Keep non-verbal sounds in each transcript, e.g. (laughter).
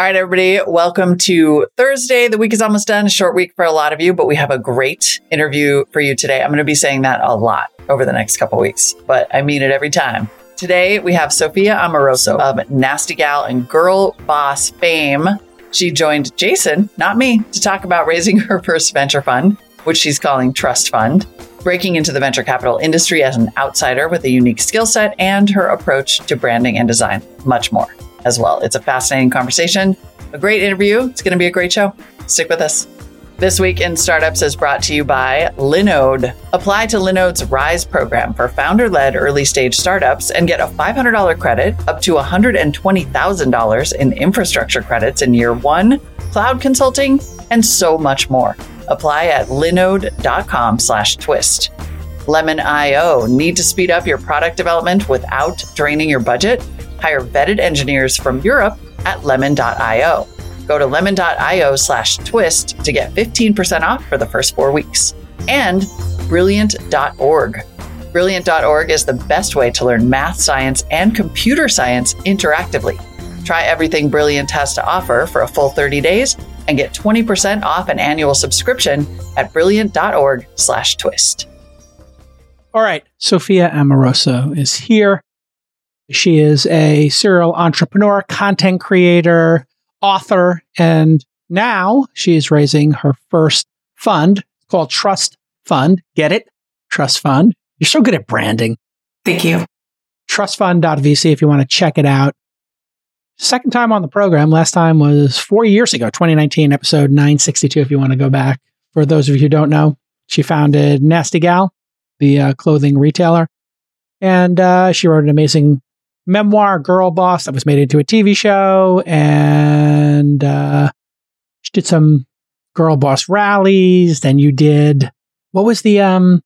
All right, everybody, welcome to Thursday. The week is almost done, a short week for a lot of you, but we have a great interview for you today. I'm going to be saying that a lot over the next couple weeks, but I mean it every time. Today, we have Sophia Amoruso of Nasty Gal and Girl Boss fame. She joined Jason, not me, to talk about raising her first venture fund, which she's calling Trust Fund, breaking into the venture capital industry as an outsider with a unique skill set, and her approach to branding and design. Much more as well. It's a fascinating conversation, a great interview. It's going to be a great show. Stick with us. This Week in Startups is brought to you by Linode. Apply to Linode's RISE program for founder led early stage startups and get a $500 credit up to $120,000 in infrastructure credits in year one, cloud consulting, and so much more. Apply at linode.com slash twist. Lemon.io. Need to speed up your product development without draining your budget? Hire vetted engineers from Europe at lemon.io. Go to lemon.io slash twist to get 15% off for the first four weeks. And brilliant.org. Brilliant.org is the best way to learn math, science, and computer science interactively. Try everything Brilliant has to offer for a full 30 days and get 20% off an annual subscription at brilliant.org slash twist. All right. Sophia Amoruso is here. She is a serial entrepreneur, content creator, author, and now she is raising her first fund called Trust Fund. Get it? Trust Fund. You're so good at branding. Thank you. Trustfund.vc if you want to check it out. Second time on the program. Last time was four years ago, 2019, episode 962, if you want to go back. For those of you who don't know, she founded Nasty Gal, the uh, clothing retailer. And uh, she wrote an amazing memoir, Girl Boss, that was made into a TV show. And uh, she did some Girl Boss rallies. Then you did, what was the, um,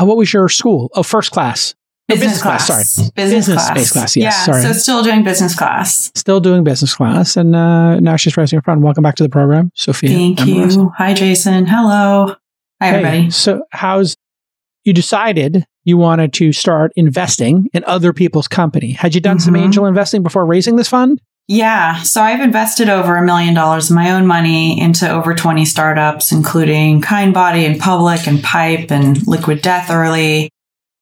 uh, what was your school? Oh, first class. No, Business, class. Sorry. Business, Business class. space class, yes, Yeah. sorry. So still doing business class. Still doing business class. And uh, now she's raising her fund. Welcome back to the program, Sophia. Thank you. Hi, Jason. Hello. Hi, Hey, everybody. so how's you decided you wanted to start investing in other people's company? Had you done some Mhm. angel investing before raising this fund? Yeah. So I've invested over a million dollars of my own money into over 20 startups, including Kindbody and Public and Pipe and Liquid Death early,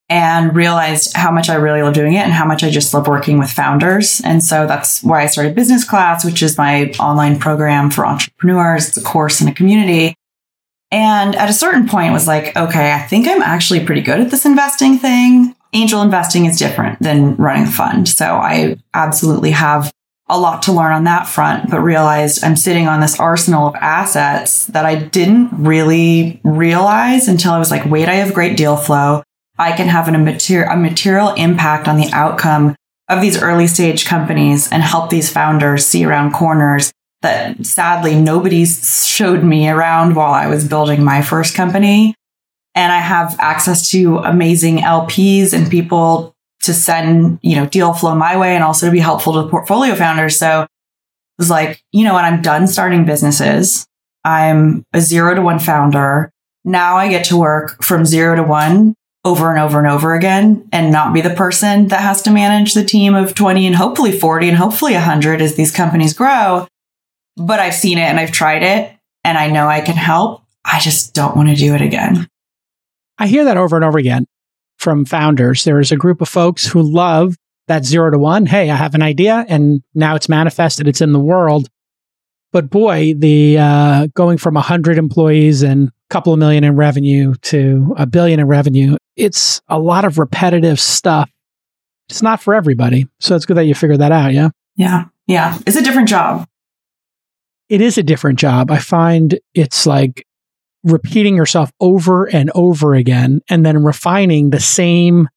and realized how much I really love doing it and how much I just love working with founders. And so that's why I started Business Class, which is my online program for entrepreneurs. It's a course and a community. And at a certain point was like, okay, I think I'm actually pretty good at this investing thing. Angel investing is different than running a fund. So I absolutely have a lot to learn on that front, but realized I'm sitting on this arsenal of assets that I didn't really realize until I was like, wait, I have great deal flow. I can have an, a, mater- a material impact on the outcome of these early stage companies and help these founders see around corners that sadly nobody showed me around while I was building my first company. And I have access to amazing LPs and people to send, you know, deal flow my way and also to be helpful to the portfolio founders. So it was like, you know what? I'm done starting businesses. I'm a zero to one founder. Now I get to work from zero to one over and over and over again and not be the person that has to manage the team of 20 and hopefully 40 and hopefully 100 as these companies grow. But I've seen it and I've tried it and I know I can help. I just don't want to do it again. I hear that over and over again from founders. There is a group of folks who love that zero to one. Hey, I have an idea and now it's manifested. It's in the world. But boy, the uh, going from a hundred employees and a couple of million in revenue to a billion in revenue, it's a lot of repetitive stuff. It's not for everybody. So it's good that you figured that out. Yeah. Yeah. Yeah. It's a different job. It is a different job. I find it's like repeating yourself over and over again and then refining the same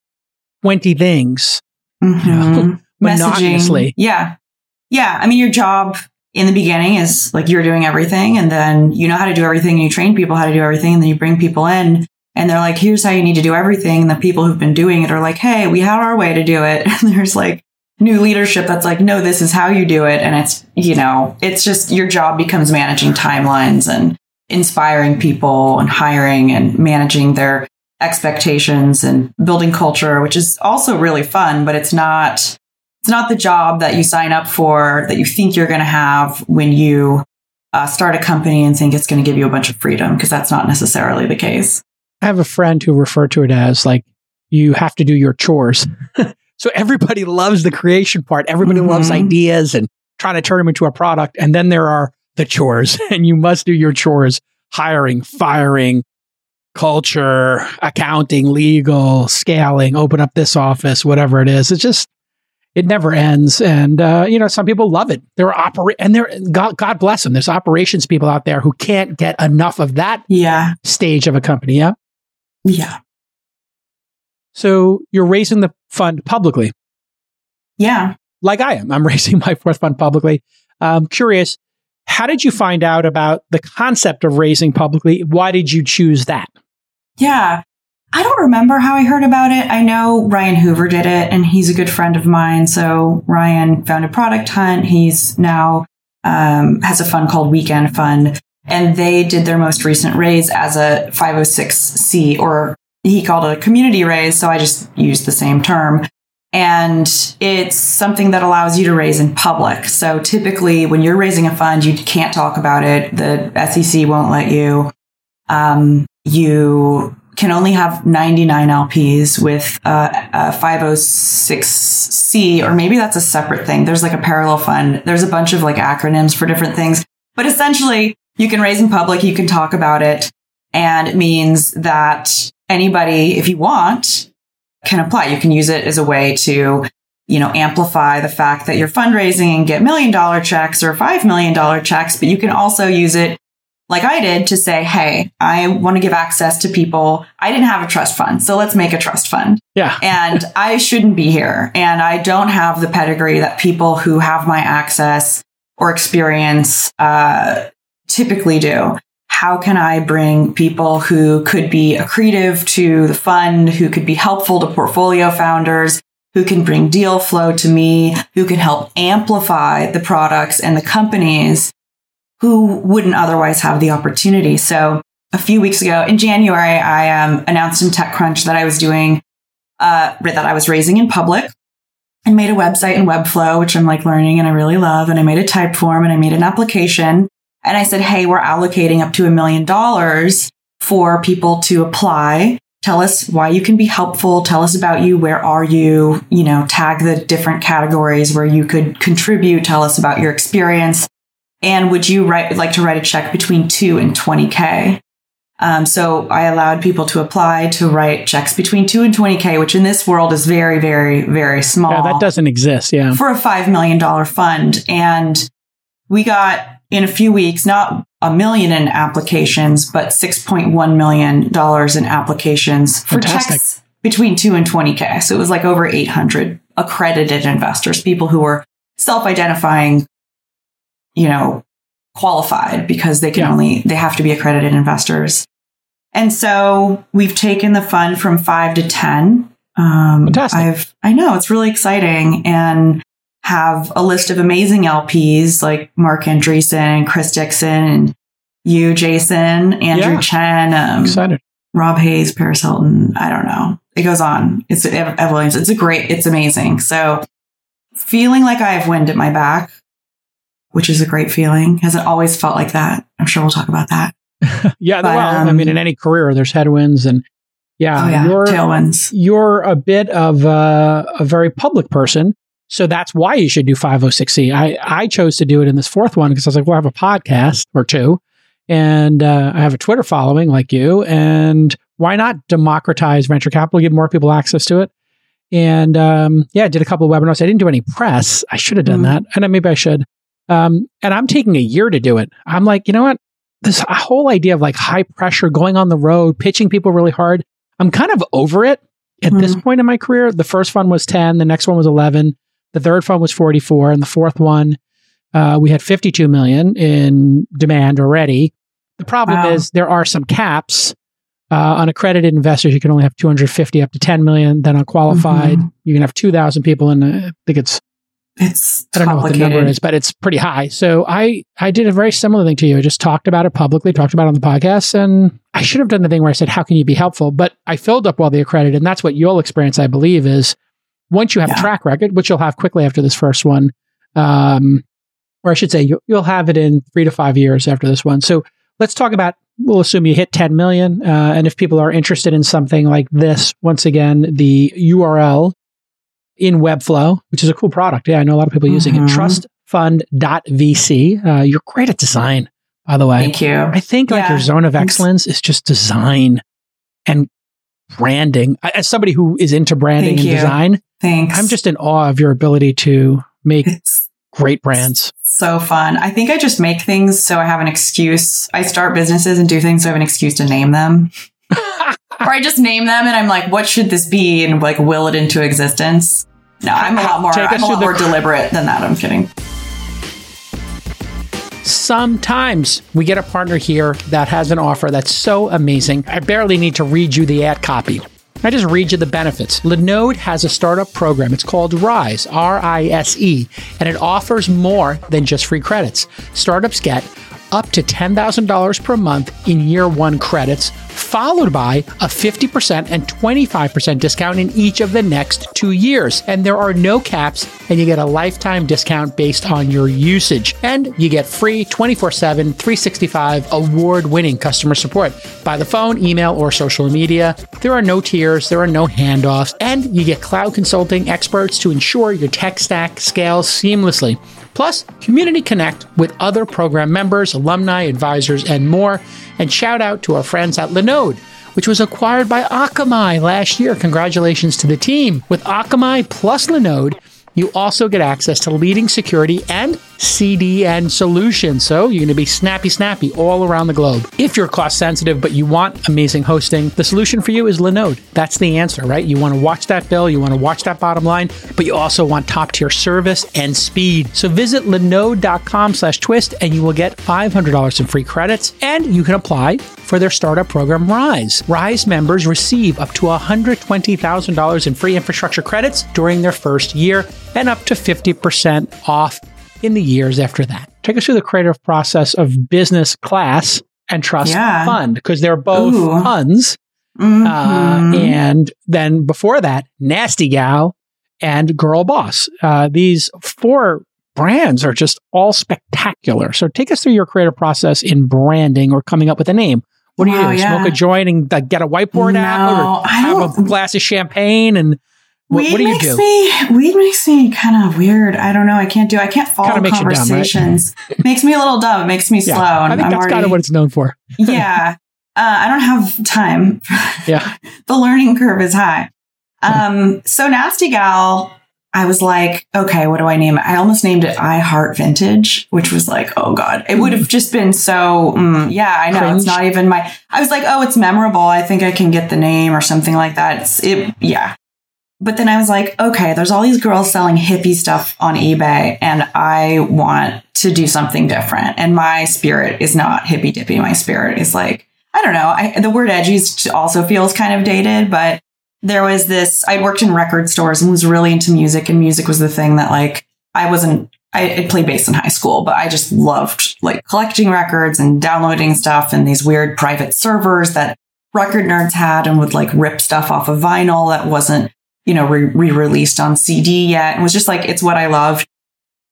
20 things Mhm. (laughs) monotonously. Yeah. Yeah. I mean, your job in the beginning is like you're doing everything and then you know how to do everything and you train people how to do everything and then you bring people in and they're like, here's how you need to do everything. And the people who've been doing it are like, hey, we have our way to do it. (laughs) And there's like new leadership that's like, no, this is how you do it. And it's, you know, it's just your job becomes managing timelines and inspiring people and hiring and managing their expectations and building culture, which is also really fun, but it's not it's not the job that you sign up for that you think you're going to have when you uh, start a company and think it's going to give you a bunch of freedom because that's not necessarily the case. I have a friend who referred to it as like you have to do your chores. (laughs) so everybody loves the creation part. Everybody mm-hmm. loves ideas and trying to turn them into a product. And then there are the chores, (laughs) and you must do your chores hiring, firing, culture, accounting, legal, scaling, open up this office, whatever it is. It's just, it never ends. And, uh, you know, some people love it. There are operate, and there, God, God bless them. There's operations people out there who can't get enough of that yeah. stage of a company. Yeah. Yeah. So you're raising the fund publicly. Yeah. Like I am. I'm (laughs) raising my fourth fund publicly. I'm curious, how did you find out about the concept of raising publicly? Why did you choose that? Yeah. I don't remember how I heard about it. I know Ryan Hoover did it and he's a good friend of mine. So Ryan founded Product Hunt. He's now um, has a fund called Weekend Fund and they did their most recent raise as a 506c or he called it a community raise. So I just used the same term. And it's something that allows you to raise in public. So typically when you're raising a fund, you can't talk about it. The SEC won't let you. Um, you can only have 99 LPs with a 506C, or maybe that's a separate thing. There's like a parallel fund. There's a bunch of like acronyms for different things, but essentially you can raise in public. You can talk about it. And it means that anybody, if you want, can apply. You can use it as a way to, you know, amplify the fact that you're fundraising and get million dollar checks or five million dollar checks, but you can also use it like I did to say, Hey, I want to give access to people. I didn't have a trust fund. So let's make a trust fund. Yeah. (laughs) and I shouldn't be here. And I don't have the pedigree that people who have my access or experience, uh, typically do how can I bring people who could be accretive to the fund, who could be helpful to portfolio founders, who can bring deal flow to me, who can help amplify the products and the companies who wouldn't otherwise have the opportunity. So a few weeks ago in January, I um, announced in TechCrunch that I was doing, uh, that I was raising in public and made a website in Webflow, which I'm like learning and I really love. And I made a type form and I made an application and I said, Hey, we're allocating up to a million dollars for people to apply. Tell us why you can be helpful. Tell us about you. Where are you? You know, tag the different categories where you could contribute. Tell us about your experience. And would you write, like to write a check between two and 20K? Um, so I allowed people to apply to write checks between two and 20K, which in this world is very, very, very small. Yeah, that doesn't exist. Yeah. For a $5 million fund. And we got in a few weeks, not a million in applications, but $6.1 million in applications for Fantastic. checks between 2 and 20K. So it was like over 800 accredited investors, people who were self identifying, you know, qualified because they can yeah. only, they have to be accredited investors. And so we've taken the fund from five to 10. Um, Fantastic. I've, I know it's really exciting. And have a list of amazing LPs like Marc Andreessen, Chris Dixon, and you, Jason, Andrew yeah. Chen, um, excited. Rob Hayes, Paris Hilton. I don't know. It goes on. It's Ev Williams. It's a great, it's amazing. So feeling like I have wind at my back, which is a great feeling. Hasn't always felt like that. I'm sure we'll talk about that. (laughs) yeah. But, well, um, I mean, in any career, there's headwinds and yeah, oh yeah you're, tailwinds. You're a bit of a, a very public person so that's why you should do 506C. I, I chose to do it in this fourth one because I was like, well, I have a podcast or two and uh, I have a Twitter following like you. And why not democratize venture capital, give more people access to it? And um, yeah, I did a couple of webinars. I didn't do any press. I should have done mm-hmm. that. And maybe I should. Um, and I'm taking a year to do it. I'm like, you know what? This whole idea of like high pressure, going on the road, pitching people really hard. I'm kind of over it at mm-hmm. this point in my career. The first one was 10, the next one was 11. The third fund was 44, and the fourth one, uh, we had 52 million in demand already. The problem wow. is there are some caps. Uh, on accredited investors, you can only have 250 up to 10 million. Then on qualified, mm-hmm. you can have 2,000 people, and I think it's it's I don't know what the number is, but it's pretty high. So I I did a very similar thing to you. I just talked about it publicly, talked about it on the podcast, and I should have done the thing where I said, "How can you be helpful?" But I filled up all the accredited, and that's what you'll experience, I believe, is once you have Yeah. a track record, which you'll have quickly after this first one, um, or I should say, you, you'll have it in three to five years after this one. So let's talk about. We'll assume you hit 10 million, uh, and if people are interested in something like this, once again, the URL in Webflow, which is a cool product. Yeah, I know a lot of people using it. Mhm. Trustfund.vc. Uh, you're great at design, by the way. Thank you. I think like Yeah. your zone of excellence is just design and branding. As somebody who is into branding Thank and you. design, Thanks. I'm just in awe of your ability to make It's great brands. so fun. I think I just make things so I have an excuse. I start businesses and do things so I have an excuse to name them. (laughs) or I just name them and I'm like, what should this be? And like will it into existence. No, I'm a lot more Take I'm a lot the- more deliberate than that. I'm kidding. Sometimes we get a partner here that has an offer that's so amazing. I barely need to read you the ad copy. I just read you the benefits. Linode has a startup program. It's called RISE, R I S E, and it offers more than just free credits. Startups get up to $10,000 per month in year one credits, followed by a 50% and 25% discount in each of the next two years. And there are no caps, and you get a lifetime discount based on your usage. And you get free 24 7, 365 award winning customer support by the phone, email, or social media. There are no tiers, there are no handoffs, and you get cloud consulting experts to ensure your tech stack scales seamlessly. Plus, Community Connect with other program members, alumni, advisors, and more. And shout out to our friends at Linode, which was acquired by Akamai last year. Congratulations to the team. With Akamai plus Linode, you also get access to leading security and CDN solutions. So you're going to be snappy, snappy all around the globe. If you're cost sensitive, but you want amazing hosting, the solution for you is Linode. That's the answer, right? You want to watch that bill, you want to watch that bottom line, but you also want top tier service and speed. So visit linode.com slash twist and you will get $500 in free credits and you can apply for their startup program Rise. Rise members receive up to $120,000 in free infrastructure credits during their first year and up to 50% off in the years after that. Take us through the creative process of business class and trust Yeah. fund because they're both Ooh. funds. Uh, Mhm. and then before that, Nasty Gal and Girl Boss. Uh, these four brands are just all spectacular. So take us through your creative process in branding or coming up with a name. What do you Wow, do? yeah. Smoke a joint and uh, get a whiteboard out, or have a glass of champagne? And what, weed what do makes do? Me, weed makes me kind of weird. I don't know. I can't do. I can't follow makes you dumb, right? conversations. (laughs) makes me a little dumb. It makes me slow. I and think I'm that's kind of what it's known for. (laughs) yeah. Uh, I don't have time. (laughs) Yeah. the learning curve is high. Um, so Nasty Gal, I was like, okay, what do I name it? I almost named it I Heart Vintage, which was like, oh God, it would have just been so, mm, yeah, I know. Cringe. It's not even my, I was like, oh, it's memorable. I think I can get the name or something like that. It's, it, yeah. But then I was like, okay, there's all these girls selling hippie stuff on eBay, and I want to do something different. And my spirit is not hippy dippy. My spirit is like, I don't know. I, the word edgy also feels kind of dated, but there was this. I worked in record stores and was really into music, and music was the thing that like I wasn't. I, I played bass in high school, but I just loved like collecting records and downloading stuff and these weird private servers that record nerds had and would like rip stuff off of vinyl that wasn't you know, re released on CD yet. And was just like, it's what I loved.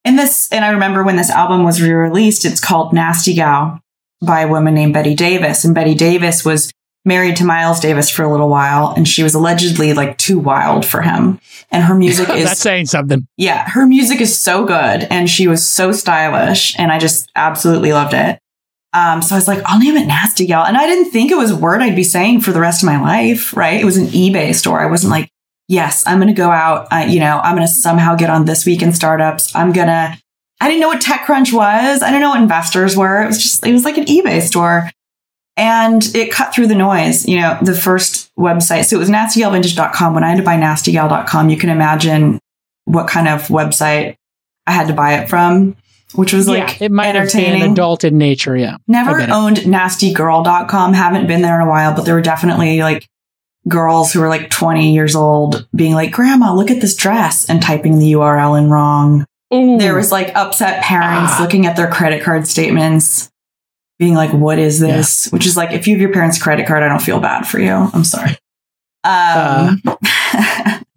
And this, and I remember when this album was re released, it's called Nasty Gal by a woman named Betty Davis. And Betty Davis was married to Miles Davis for a little while. And she was allegedly like too wild for him. And her music (laughs) is, That's saying something. yeah, her music is so good. And she was so stylish. And I just absolutely loved it. Um, so I was like, I'll name it Nasty Gal. And I didn't think it was a word I'd be saying for the rest of my life, right? It was an eBay store. I wasn't like, yes, I'm going to go out. Uh, you know, I'm going to somehow get on this week in startups. I'm going to, I didn't know what TechCrunch was. I didn't know what investors were. It was just, it was like an eBay store. And it cut through the noise, you know, the first website. So it was nastygalvintage.com. When I had to buy nastygal.com, you can imagine what kind of website I had to buy it from, which was like it might have been entertaining. adult in nature. Yeah. Never owned nastygirl.com. Haven't been there in a while, but there were definitely like girls who were like 20 years old being like, Grandma, look at this dress and typing the URL in wrong. Ooh. There was like upset parents Ah. looking at their credit card statements, being like, what is this? Which is like, if you have your parents' credit card, I don't feel bad for you. I'm sorry. Um,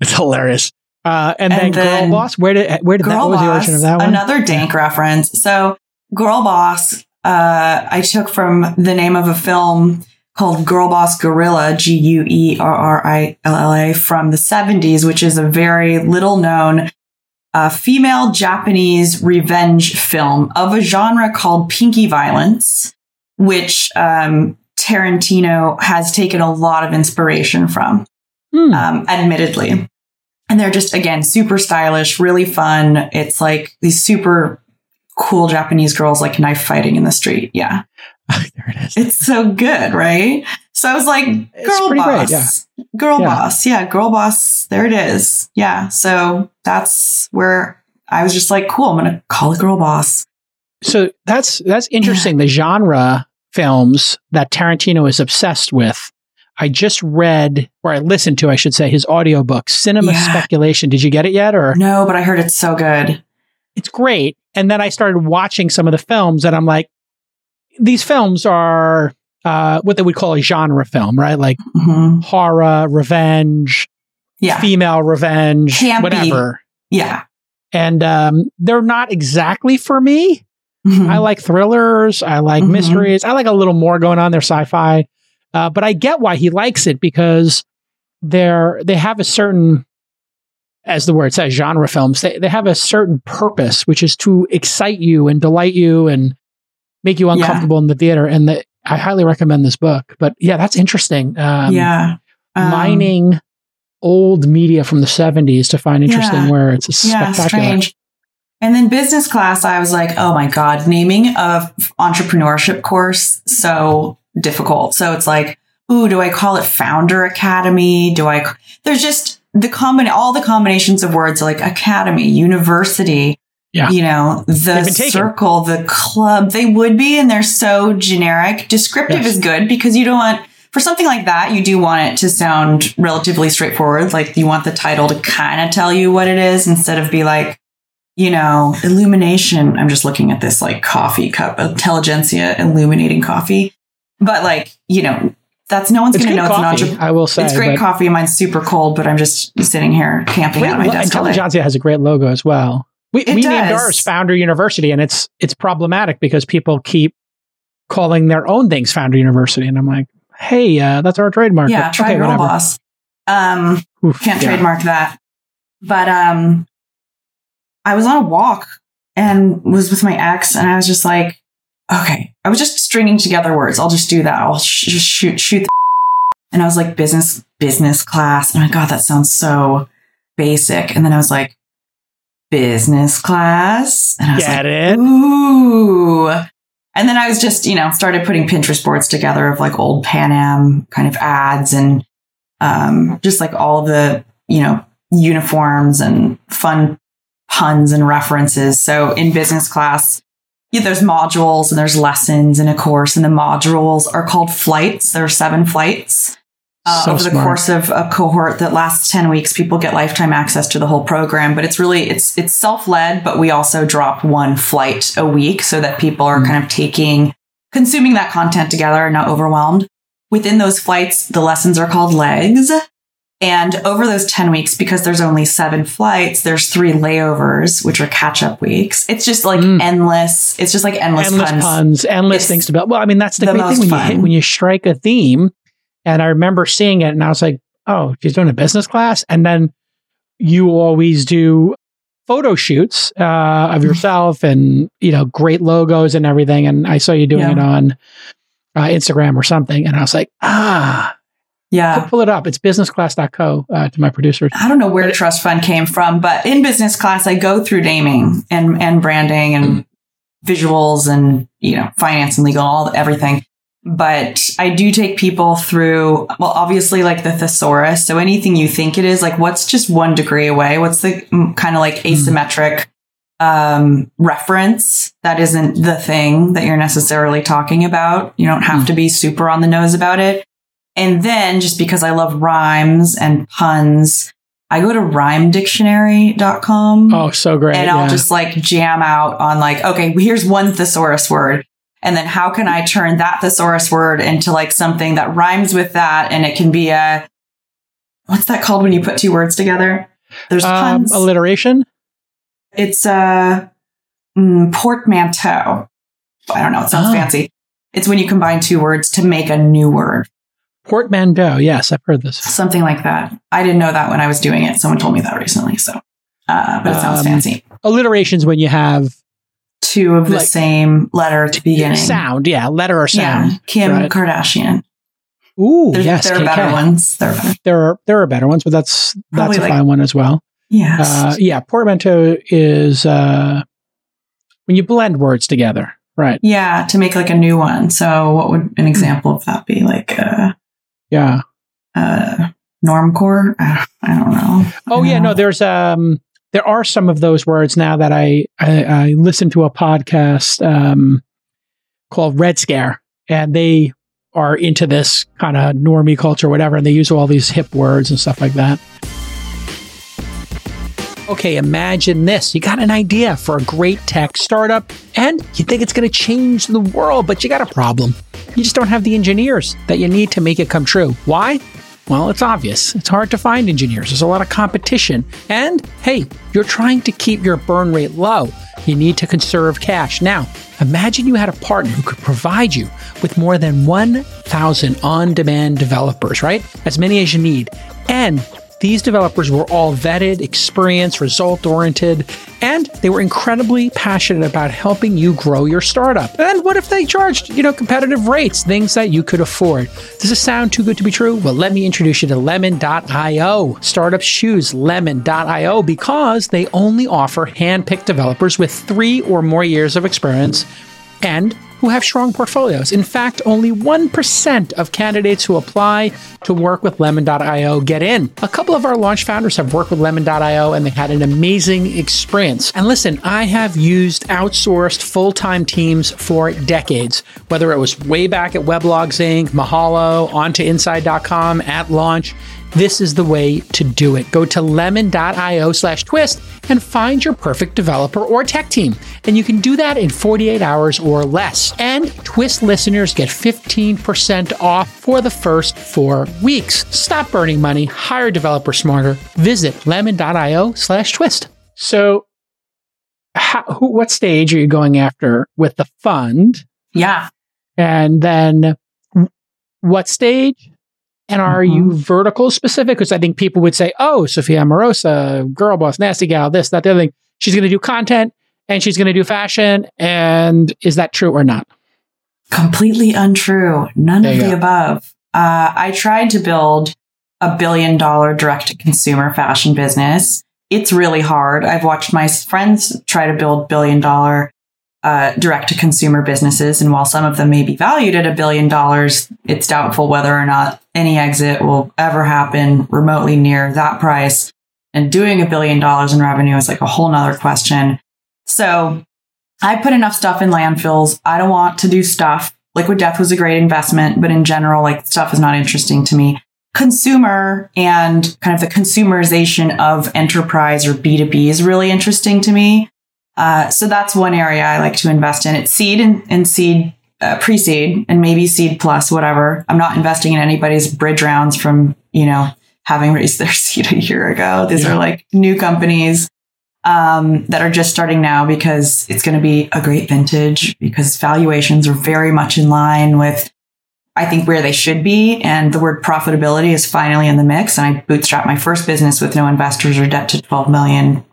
It's hilarious. Uh, and, And then, then Girl Boss. Where did where did that? What was the origin of that one? Another dank reference. So, Girl Boss, uh, I took from the name of a film called Girl Boss Guerrilla, G U E R R I L L A, from the 70s, which is a very little known uh, female Japanese revenge film of a genre called Pinky Violence, which um, Tarantino has taken a lot of inspiration from Hmm. um, admittedly. And they're just, again, super stylish, really fun. It's like these super cool Japanese girls like knife fighting in the street. Yeah. (laughs) Oh, there it is. It's so good, right? So I was like, girl pretty great, boss. Girl Yeah. boss. Yeah. Girl boss. There it is. Yeah. So that's where I was just like, cool. I'm going to call it girl boss. So that's that's interesting. The genre films that Tarantino is obsessed with. I just read, or I listened to, I should say, his audiobook, Cinema Yeah. Speculation. Did you get it yet? Or No, but I heard it's so good. it's great. And then I started watching some of the films, and I'm like, these films are uh, what they would call a genre film, right? Like hmm horror, revenge, Yeah. female revenge, Campy. whatever. Yeah. And um, they're not exactly for me. Mhm. I like thrillers. I like Mhm. mysteries. I like a little more going on. They're sci-fi, uh, but I get why he likes it because they're they have a certain, as the word says, genre films. They they have a certain purpose, which is to excite you and delight you and make you uncomfortable in the theater. And the, I highly recommend this book. But yeah, that's interesting. Um, yeah. Um, mining old media from the 70s to find interesting Yeah. where it's yeah, spectacular. strange. And then business class, I was like, oh my God, naming a entrepreneurship course so difficult. So it's like, ooh, do I call it founder academy? Do I, there's just the combine, all the combinations of words like academy, university, Yeah. you know, the They've been taken. circle, the club, they would be, and they're so generic. Descriptive Yes. is good because you don't want, for something like that, you do want it to sound relatively straightforward. Like you want the title to kind of tell you what it is instead of be like, you know, illumination. I'm just looking at this like coffee cup, intelligentsia illuminating coffee. But like, you know, that's no one's going to know coffee, it's an entre- I will say. It's great coffee. Mine's super cold, but I'm just sitting here camping at my lo- desk. Intelligentsia has a great logo as well. We, we named ours Founder University, and it's it's problematic because people keep calling their own things Founder University, and I'm like, hey, uh, that's our trademark. Yeah, try okay, Girl whatever. Boss. Um, Oof, can't yeah. trademark that. But um, I was on a walk and was with my ex, and I was just like, okay, I was just stringing together words. I'll just do that. I'll sh- just shoot, shoot. The (laughs) and I was like, business, business class. And my God, that sounds so basic. And then I was like, business class. And I was Get like, it? Ooh. And then I was just, you know, started putting Pinterest boards together of like old Pan Am kind of ads and um, just like all the, you know, uniforms and fun puns and references. So in business class, yeah, there's modules and there's lessons in a course, and the modules are called flights. There are seven flights. Uh, So over the smart. course of a cohort that lasts 10 weeks, people get lifetime access to the whole program. But it's really, it's, it's self-led, but we also drop one flight a week so that people are Mm. kind of taking, consuming that content together and not overwhelmed. Within those flights, the lessons are called legs. And over those 10 weeks, because there's only seven flights, there's three layovers, which are catch up weeks. It's just like Mm. endless. It's just like endless, endless puns, puns. endless It's things to build. Well, I mean, that's the, the great thing when you hit, when you strike a theme. And I remember seeing it, and I was like, "Oh, she's doing a business class." And then you always do photo shoots uh, Mm-hmm. of yourself, and you know, great logos and everything. And I saw you doing Yeah. it on uh, Instagram or something, and I was like, "Ah, Yeah. pull it up." It's businessclass.co uh, to my producers. I don't know where the trust fund came from, but in business class, I go through naming and, and branding and visuals and, you know, finance and legal, all everything. But I do take people through, well, obviously like the thesaurus. So anything you think it is, like what's just one degree away? What's the kind of like asymmetric, um, reference that isn't the thing that you're necessarily talking about? You don't have Mm. to be super on the nose about it. And then just because I love rhymes and puns, I go to rhymedictionary.com Oh, so great! and I'll yeah. just like jam out on like, okay, here's one thesaurus word. And then how can I turn that thesaurus word into like something that rhymes with that? And it can be a, what's that called when you put two words together? There's Um, puns. alliteration. it's a mm, portmanteau. I don't know. It sounds Oh. fancy. It's when you combine two words to make a new word, Portmanteau. Yes, I've heard this. something like that. I didn't know that when I was doing it. Someone told me that recently. So, uh, but it sounds Um, fancy. Alliterations when you have Two of the like- same letter to beginning. sound. Yeah, letter or Yeah, sound. Kim right. Kardashian. Ooh, There's, yes. there are KK. better ones. There are better. There are there are better ones, but that's Probably that's a like- fine one as well. Yes. Uh, yeah, portmanteau is uh, when you blend words together, right? yeah, to make like a new one. So, what would an example of that be? Like uh, Yeah. uh, normcore? I don't know. Oh I yeah, don't no, know. there's um there are some of those words now that I I, I listened to a podcast um called Red Scare and they are into this kind of normie culture, whatever, and they use all these hip words and stuff like that. Okay, imagine this. You got an idea for a great tech startup and you think it's going to change the world, but you got a problem. You just don't have the engineers that you need to make it come true. Why? Well, it's obvious. It's hard to find engineers. There's a lot of competition. And hey, you're trying to keep your burn rate low. You need to conserve cash. Now, imagine you had a partner who could provide you with more than 1,000 on demand developers, right? As many as you need. And these developers were all vetted, experienced, result oriented, and they were incredibly passionate about helping you grow your startup. And what if they charged, you know, competitive rates, things that you could afford? Does this sound too good to be true? Well, let me introduce you to lemon.io. Startup shoes lemon.io because they only offer hand-picked developers with 3 or more years of experience and who have strong portfolios. In fact, only 1% of candidates who apply to work with Lemon.io get in. A couple of our launch founders have worked with Lemon.io and they had an amazing experience. And listen, I have used outsourced full time teams for decades, whether it was way back at Weblogs Inc., Mahalo, onto inside.com, at launch. This is the way to do it. Go to lemon.io slash twist and find your perfect developer or tech team. And you can do that in 48 hours or less. And Twist listeners get 15% off for the first four weeks. Stop burning money, hire developer smarter. Visit lemon.io slash twist. So, how, who, what stage are you going after with the fund? Yeah. And then what stage? And are you vertical specific? Because I think people would say, oh, Sophia Amoruso, girl boss, nasty gal, this, that, the other thing. She's going to do content and she's going to do fashion. And is that true or not? Completely untrue. None There of you the go. above. Uh, I tried to build a billion dollar direct to consumer fashion business. It's really hard. I've watched my friends try to build billion dollar uh, direct to consumer businesses. And while some of them may be valued at a billion dollars, it's doubtful whether or not any exit will ever happen remotely near that price. And doing a billion dollars in revenue is like a whole nother question. So I put enough stuff in landfills. I don't want to do stuff. Liquid Death was a great investment, but in general, like stuff is not interesting to me. Consumer and kind of the consumerization of enterprise or B2B is really interesting to me. Uh, so that's one area I like to invest in. It's seed and, and seed, uh, pre-seed and maybe seed plus, whatever. I'm not investing in anybody's bridge rounds from, you know, having raised (laughs) their seed a year ago. These Yeah. are like new companies um, that are just starting now because it's going to be a great vintage because valuations are very much in line with, I think, where they should be. And the word profitability is finally in the mix. And I bootstrapped my first business with no investors or debt to 12 million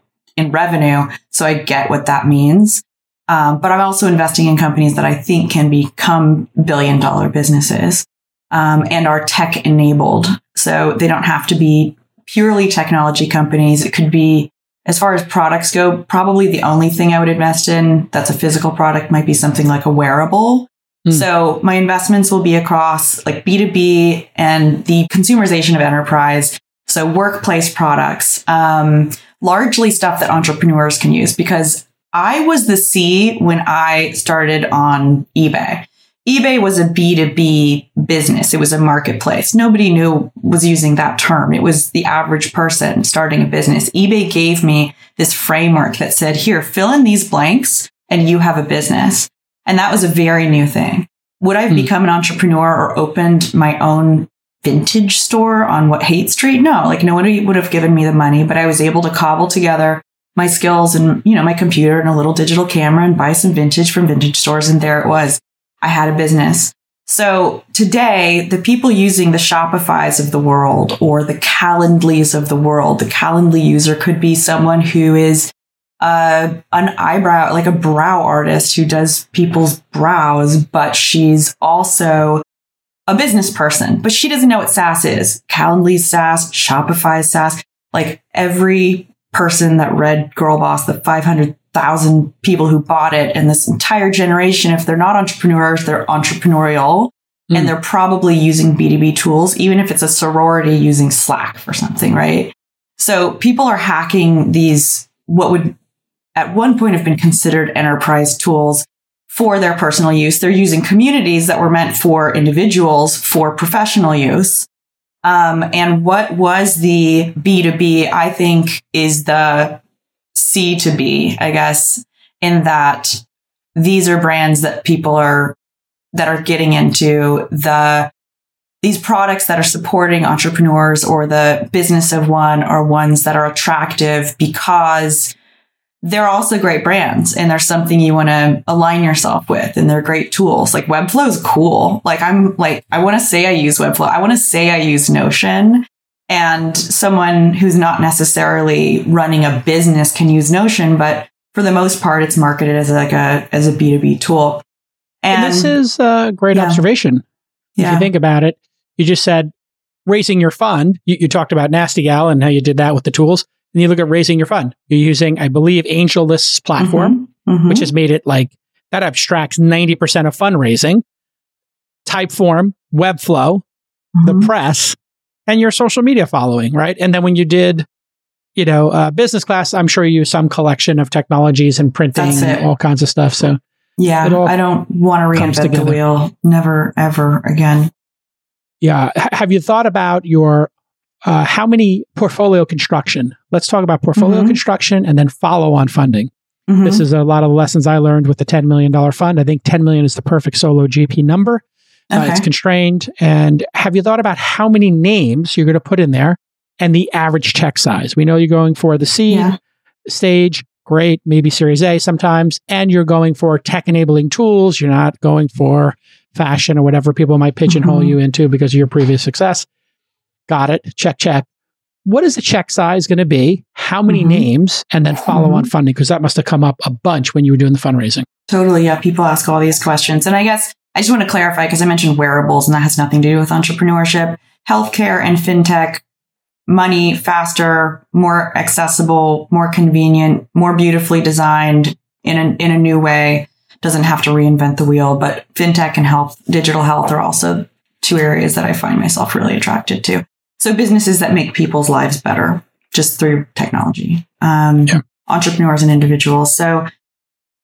in revenue. So I get what that means. Um, but I'm also investing in companies that I think can become billion dollar businesses um, and are tech enabled. So they don't have to be purely technology companies. It could be as far as products go, probably the only thing I would invest in that's a physical product might be something like a wearable. Hmm. So my investments will be across like B2B and the consumerization of enterprise. So workplace products, um, largely stuff that entrepreneurs can use because I was the C when I started on eBay. eBay was a B2B business. It was a marketplace. Nobody knew was using that term. It was the average person starting a business. eBay gave me this framework that said, here, fill in these blanks and you have a business. And that was a very new thing. Would I have Hmm. become an entrepreneur or opened my own vintage store on what Haight Street. No, like nobody would have given me the money, but I was able to cobble together my skills and, you know, my computer and a little digital camera and buy some vintage from vintage stores. And there it was. I had a business. So today, the people using the Shopify's of the world or the Calendlys of the world, the Calendly user could be someone who is uh, an eyebrow, like a brow artist who does people's brows, but she's also a business person, but she doesn't know what SaaS is. Calendly's SaaS, Shopify's SaaS, like every person that read Girl Boss, the 500,000 people who bought it and this entire generation, if they're not entrepreneurs, they're entrepreneurial mm. and they're probably using B2B tools, even if it's a sorority using Slack for something, right? So people are hacking these, what would at one point have been considered enterprise tools for their personal use. They're using communities that were meant for individuals for professional use. Um, and what was the B2B, I think is the C to B, I guess, in that these are brands that people are, that are getting into the, these products that are supporting entrepreneurs or the business of one are ones that are attractive because they're also great brands and they're something you want to align yourself with and they're great tools. Like Webflow is cool. Like I'm like, I want to say I use Webflow. I want to say I use Notion and someone who's not necessarily running a business can use Notion, but for the most part, it's marketed as like a, as a B2B tool. And, and this is a great yeah. observation. If yeah. you think about it, you just said raising your fund. You, you talked about Nasty Gal and how you did that with the tools and you look at raising your fund. You're using, I believe, AngelList's platform, mm-hmm. Mm-hmm. which has made it like that abstracts 90% of fundraising, Typeform, Webflow, mm-hmm. the press, and your social media following, right? And then when you did, you know, uh, business class, I'm sure you use some collection of technologies and printing and all kinds of stuff. So, yeah, I don't want to reinvent the wheel. Never, ever again. Yeah. H- have you thought about your uh, how many portfolio construction? Let's talk about portfolio mm-hmm. construction and then follow on funding. Mm-hmm. This is a lot of the lessons I learned with the $10 million fund. I think 10 million is the perfect solo GP number. Okay. Uh, it's constrained. And have you thought about how many names you're going to put in there and the average check size? We know you're going for the seed yeah. stage, great, maybe Series A sometimes, and you're going for tech enabling tools. You're not going for fashion or whatever people might pigeonhole mm-hmm. you into because of your previous success. Got it. Check, check. What is the check size going to be? How many mm-hmm. names? And then follow mm-hmm. on funding? Because that must have come up a bunch when you were doing the fundraising. Totally. Yeah. People ask all these questions. And I guess I just want to clarify because I mentioned wearables and that has nothing to do with entrepreneurship. Healthcare and fintech, money faster, more accessible, more convenient, more beautifully designed in a, in a new way. Doesn't have to reinvent the wheel, but fintech and health, digital health are also two areas that I find myself really attracted to. So businesses that make people's lives better just through technology, um, yeah. entrepreneurs and individuals. So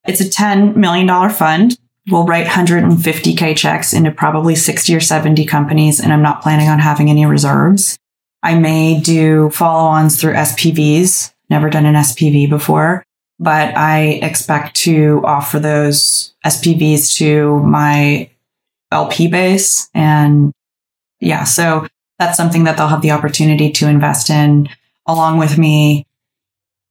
it's a $10 million fund. We'll write 150K checks into probably 60 or 70 companies, and I'm not planning on having any reserves. I may do follow ons through SPVs, never done an SPV before, but I expect to offer those SPVs to my LP base. And yeah, so that's something that they'll have the opportunity to invest in along with me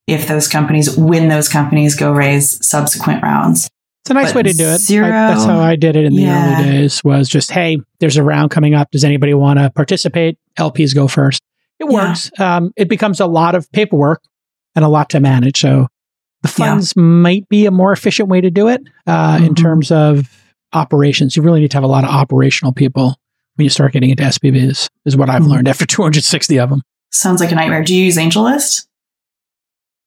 if those companies, when those companies go raise subsequent rounds. It's a nice but way to do it. Zero, I, that's how I did it in the yeah. early days was just, hey, there's a round coming up. Does anybody want to participate? LPs go first. It works. Yeah. Um, it becomes a lot of paperwork and a lot to manage. So the funds yeah. might be a more efficient way to do it uh, mm-hmm. in terms of operations. You really need to have a lot of operational people when you start getting into SPVs, is what I've mm-hmm. learned after (laughs) 260 of them. Sounds like a nightmare. Do you use AngelList?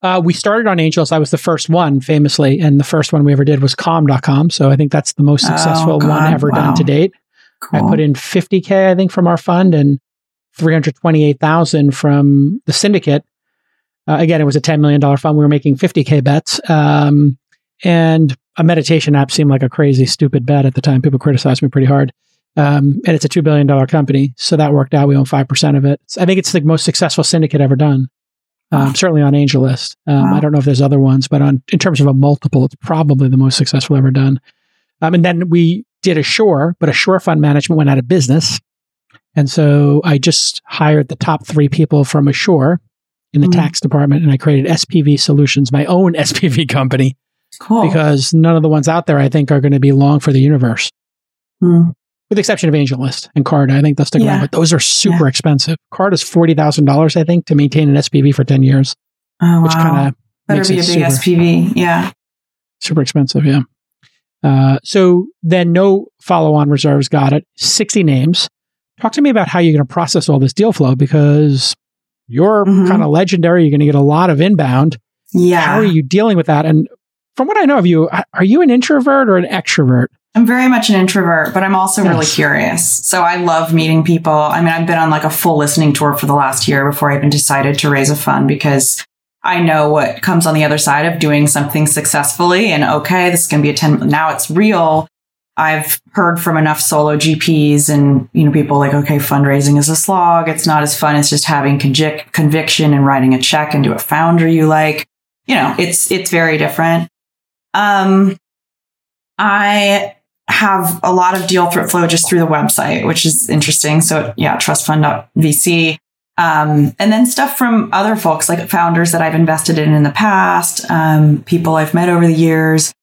Uh, we started on AngelList. I was the first one, famously, and the first one we ever did was Calm.com. So I think that's the most successful oh, one ever wow. done to date. Cool. I put in 50K, I think, from our fund and 328,000 from the syndicate. Uh, again, it was a $10 million fund. We were making 50K bets. Um, and a meditation app seemed like a crazy, stupid bet at the time. People criticized me pretty hard. Um, and it's a $2 billion company. So that worked out. We own 5% of it. I think it's the most successful syndicate ever done. Um, certainly on AngelList. Um, wow. I don't know if there's other ones, but on in terms of a multiple, it's probably the most successful ever done. Um, and then we did Assure, but Assure Fund Management went out of business. And so I just hired the top three people from Assure in the Mhm. tax department and I created SPV Solutions, my own (laughs) SPV company, Cool. because none of the ones out there I think are going to be long for the universe, Hmm. With the exception of AngelList and Carta. I think they'll stick around, but those are super expensive. Carta is $40,000, I think, to maintain an SPV for 10 years, Oh, which wow. kind of Better makes be a big super- SPV. Yeah. super expensive. Yeah. Uh, so then no follow on reserves got it. 60 names. Talk to me about how you're going to process all this deal flow because you're Mhm. kind of legendary. You're going to get a lot of inbound. Yeah. How are you dealing with that? And from what I know of you, are you an introvert or an extrovert? I'm very much an introvert, but I'm also really curious. So I love meeting people. I mean, I've been on like a full listening tour for the last year before I even decided to raise a fund because I know what comes on the other side of doing something successfully. And okay, this can be a 10, now it's real. I've heard from enough solo GPs and, you know, people like, okay, fundraising is a slog. It's not as fun as just having convic- conviction and writing a check into a founder you like. You know, it's, it's very different. Um, I have a lot of deal flow just through the website, which is interesting. So yeah, trustfund.vc. Um, and then stuff from other folks like founders that I've invested in in the past, um, people I've met over the years,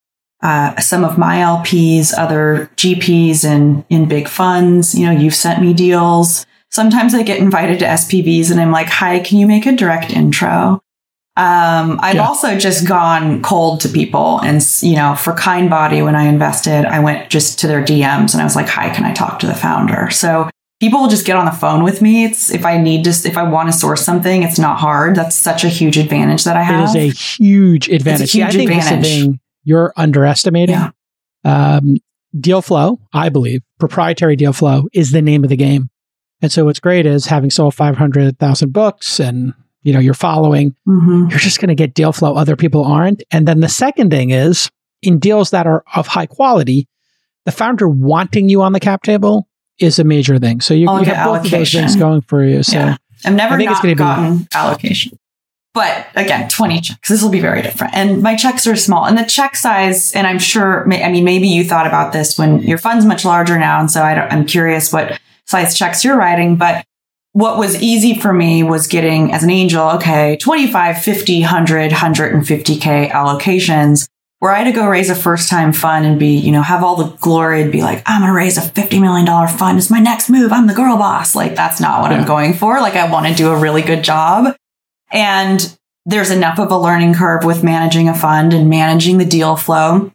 uh, some of my LPs, other GPs and in big funds. You know, you've sent me deals. Sometimes I get invited to SPVs and I'm like, hi, can you make a direct intro? Um, I've Yeah. also just gone cold to people and, you know, for Kind Body, when I invested, I went just to their DMs and I was like, hi, can I talk to the founder? So people will just get on the phone with me. It's if I need to, if I want to source something, it's not hard. That's such a huge advantage that I have. It is a huge advantage. See, I huge think this is the advantage. thing you're underestimating. Yeah. Um, deal flow, I believe, proprietary deal flow is the name of the game. And so what's great is having sold 500,000 books and, you know, you're following, Mhm. you're just going to get deal flow other people aren't. And then the second thing is in deals that are of high quality, the founder wanting you on the cap table is a major thing. So you, I'll you have both of those things going for you. So Yeah. I've never I think it's not gonna be- allocation. But again, 20 checks. This will be very different. And my checks are small. And the check size, and I'm sure, I mean, maybe you thought about this when your fund's much larger now. And so I don't, I'm curious what size checks you're writing. But what was easy for me was getting as an angel, okay, 25, 50, 100, 150K allocations where I had to go raise a first time fund and be, you know, have all the glory and be like, I'm going to raise a $50 million fund. It's my next move. I'm the girl boss. Like, that's not what Yeah. I'm going for. Like, I want to do a really good job. And there's enough of a learning curve with managing a fund and managing the deal flow.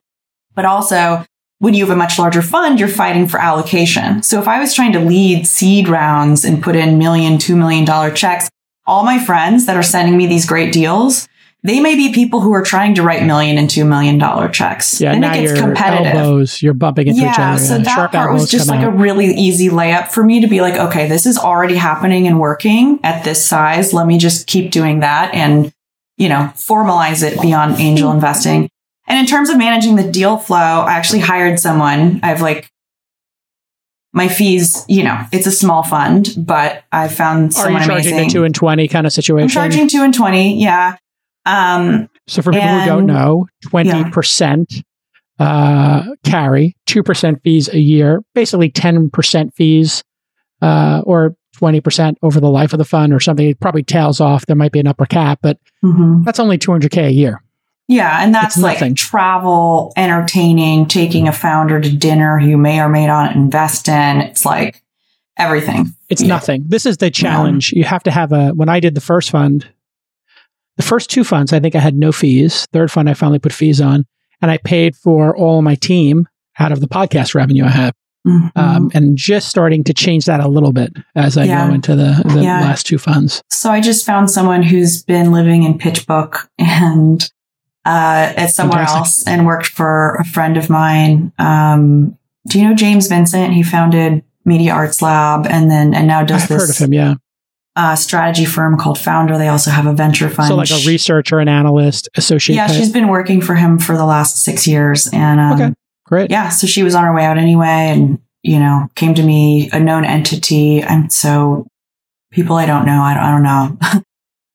But also, when you have a much larger fund, you're fighting for allocation. So if I was trying to lead seed rounds and put in million, two million dollar checks, all my friends that are sending me these great deals, they may be people who are trying to write million and two million dollar checks. yeah, then now it gets your competitive elbows, you're bumping into each yeah, other. so yeah. that part was just like out. a really easy layup for me to be like, okay, this is already happening and working at this size. Let me just keep doing that and, you know, formalize it beyond angel investing. And in terms of managing the deal flow, I actually hired someone. I've like my fees, you know, it's a small fund, but I found Are you someone charging amazing. two and twenty kind of situation? I'm charging two and twenty, yeah. Um, so for people who don't know, twenty percent uh, carry, two percent fees a year, basically ten percent fees, uh, or twenty percent over the life of the fund, or something. It probably tails off. There might be an upper cap, but mhm. that's only two hundred k a year. Yeah, and that's like travel, entertaining, taking a founder to dinner who you may or may not invest in. It's like everything. It's Yeah. nothing. This is the challenge. You have to have a. When I did the first fund, the first two funds, I think I had no fees. Third fund, I finally put fees on, and I paid for all my team out of the podcast revenue I have. Mhm. Um, and just starting to change that a little bit as I Yeah. go into the, the Yeah. last two funds. so I just found someone who's been living in PitchBook and uh, at somewhere Fantastic. else and worked for a friend of mine. Um, do you know James Vincent? He founded Media Arts Lab and then and now does I've this heard of him, yeah. Uh, strategy firm called Founder. They also have a venture fund. So like a researcher, an analyst, associate. yeah, type. she's been working for him for the last six years, and um, Okay. great. yeah, so she was on her way out anyway, and you know, came to me, a known entity, and so people I don't know, I don't, I don't know. (laughs)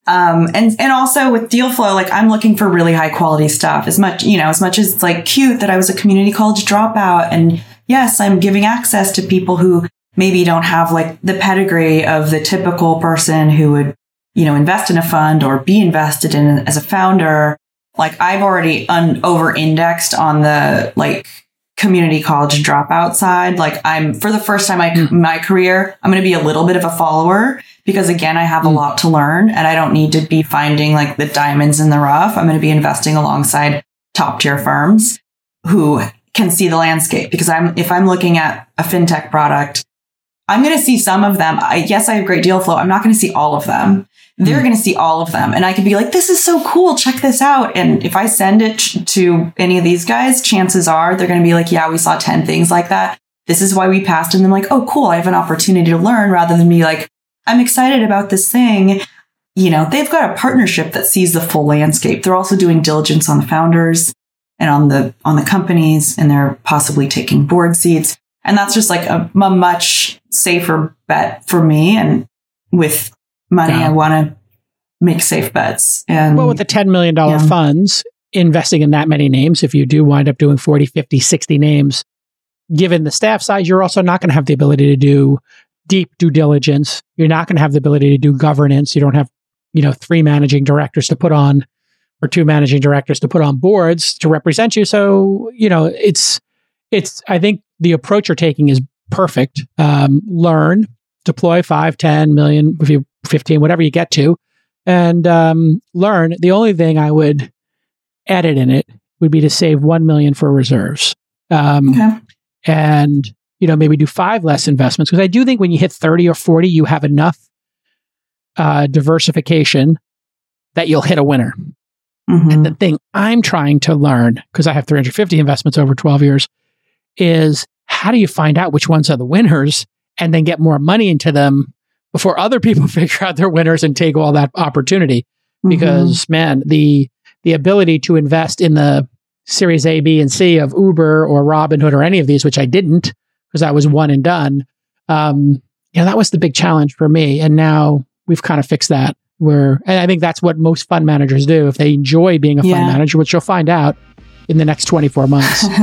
um, and and also with deal flow, like I'm looking for really high quality stuff. As much you know, as much as it's like cute that I was a community college dropout, and yes, I'm giving access to people who maybe don't have like the pedigree of the typical person who would, you know, invest in a fund or be invested in as a founder. Like I've already un- over indexed on the like community college dropout side. Like I'm for the first time in Mm. my career, I'm going to be a little bit of a follower because again, I have a Mm. lot to learn and I don't need to be finding like the diamonds in the rough. I'm going to be investing alongside top tier firms who can see the landscape because I'm, if I'm looking at a fintech product, I'm going to see some of them. I, yes, I have great deal flow. I'm not going to see all of them. They're Mm. going to see all of them. And I could be like, this is so cool. Check this out. And if I send it to any of these guys, chances are they're going to be like, yeah, we saw 10 things like that. This is why we passed. And then like, oh, cool. I have an opportunity to learn rather than be like, I'm excited about this thing. You know, they've got a partnership that sees the full landscape. They're also doing diligence on the founders and on the, on the companies and they're possibly taking board seats. And that's just like a, a much safer bet for me. And with money, Yeah. I want to make safe bets. And Well, with the $10 million Yeah. funds, investing in that many names, if you do wind up doing 40, 50, 60 names, given the staff size, you're also not going to have the ability to do deep due diligence. You're not going to have the ability to do governance. You don't have, you know, three managing directors to put on or two managing directors to put on boards to represent you. So, you know, it's, it's, I think the approach you're taking is perfect. Um, learn, deploy five, 10 million, if you 15, whatever you get to, and um, learn. The only thing I would edit in it would be to save 1 million for reserves. Um, okay. and you know maybe do five less investments because i do think when you hit 30 or 40 you have enough uh, diversification that you'll hit a winner Mhm. and the thing i'm trying to learn because i have 350 investments over 12 years is how do you find out which ones are the winners and then get more money into them before other people (laughs) figure out they're winners and take all that opportunity Mhm. because man the the ability to invest in the series a b and c of uber or robinhood or any of these which i didn't because i was one and done. Um yeah that was the big challenge for me and now we've kind of fixed that. Where and i think that's what most fund managers do. If they enjoy being a fund manager which you'll find out in the next 24 months. (laughs)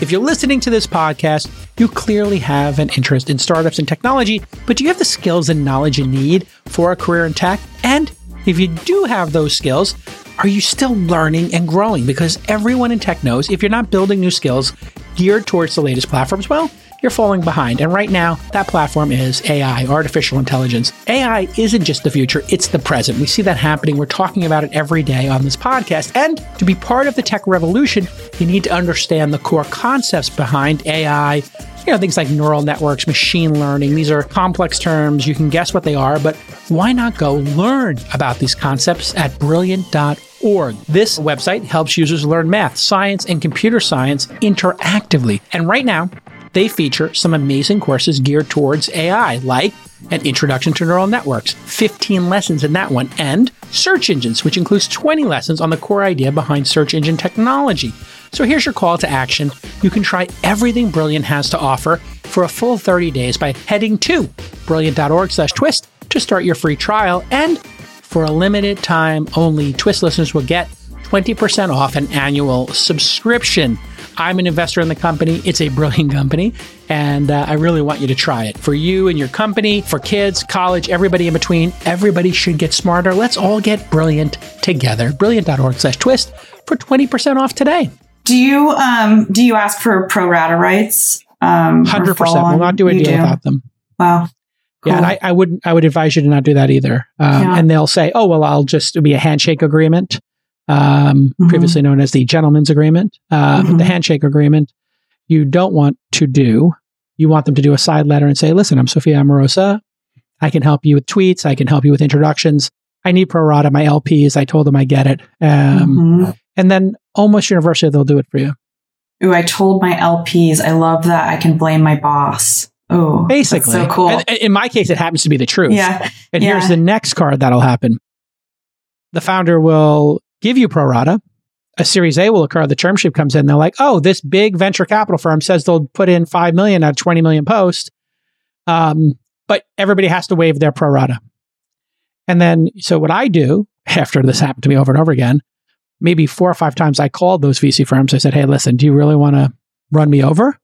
If you're listening to this podcast, you clearly have an interest in startups and technology, but do you have the skills and knowledge you need for a career in tech? And if you do have those skills, are you still learning and growing? Because everyone in tech knows if you're not building new skills geared towards the latest platforms, well, you're falling behind. And right now, that platform is AI, artificial intelligence. AI isn't just the future, it's the present. We see that happening. We're talking about it every day on this podcast. And to be part of the tech revolution, you need to understand the core concepts behind AI. You know, things like neural networks, machine learning. These are complex terms. You can guess what they are, but why not go learn about these concepts at brilliant.org? This website helps users learn math, science, and computer science interactively. And right now, they feature some amazing courses geared towards AI, like an introduction to neural networks, 15 lessons in that one, and search engines, which includes 20 lessons on the core idea behind search engine technology. So here's your call to action. You can try everything Brilliant has to offer for a full 30 days by heading to brilliant.org slash twist to start your free trial. And for a limited time only, Twist listeners will get 20% off an annual subscription. I'm an investor in the company. It's a brilliant company, and uh, I really want you to try it. For you and your company, for kids, college, everybody in between, everybody should get smarter. Let's all get brilliant together. Brilliant.org slash twist for 20% off today. Do you um do you ask for pro rata rights? Um, 100%. follow-on? We'll not do a You deal without them. Wow. Yeah, and I, I would I would advise you to not do that either. Um, Yeah. And they'll say, "Oh well, I'll just it'll be a handshake agreement, um, Mhm. previously known as the gentleman's agreement." Uh, Mhm. The handshake agreement you don't want to do. You want them to do a side letter and say, "Listen, I'm Sophia Amoruso. I can help you with tweets. I can help you with introductions. I need pro rata my LPs. I told them I get it." Um, Mhm. And then almost universally, they'll do it for you. Ooh, I told my LPs. I love that I can blame my boss. Oh, Basically, so cool. And- and in my case, it happens to be the truth. yeah. And Yeah. here's the next card that'll happen. The founder will give you pro rata. A series A will occur. The term sheet comes in. They're like, oh, this big venture capital firm says they'll put in 5 million out of 20 million post. Um, but everybody has to waive their pro rata. And then, so what I do (laughs) after this happened to me over and over again, maybe four or five times I called those VC firms. I said, hey, listen, do you really want to run me over?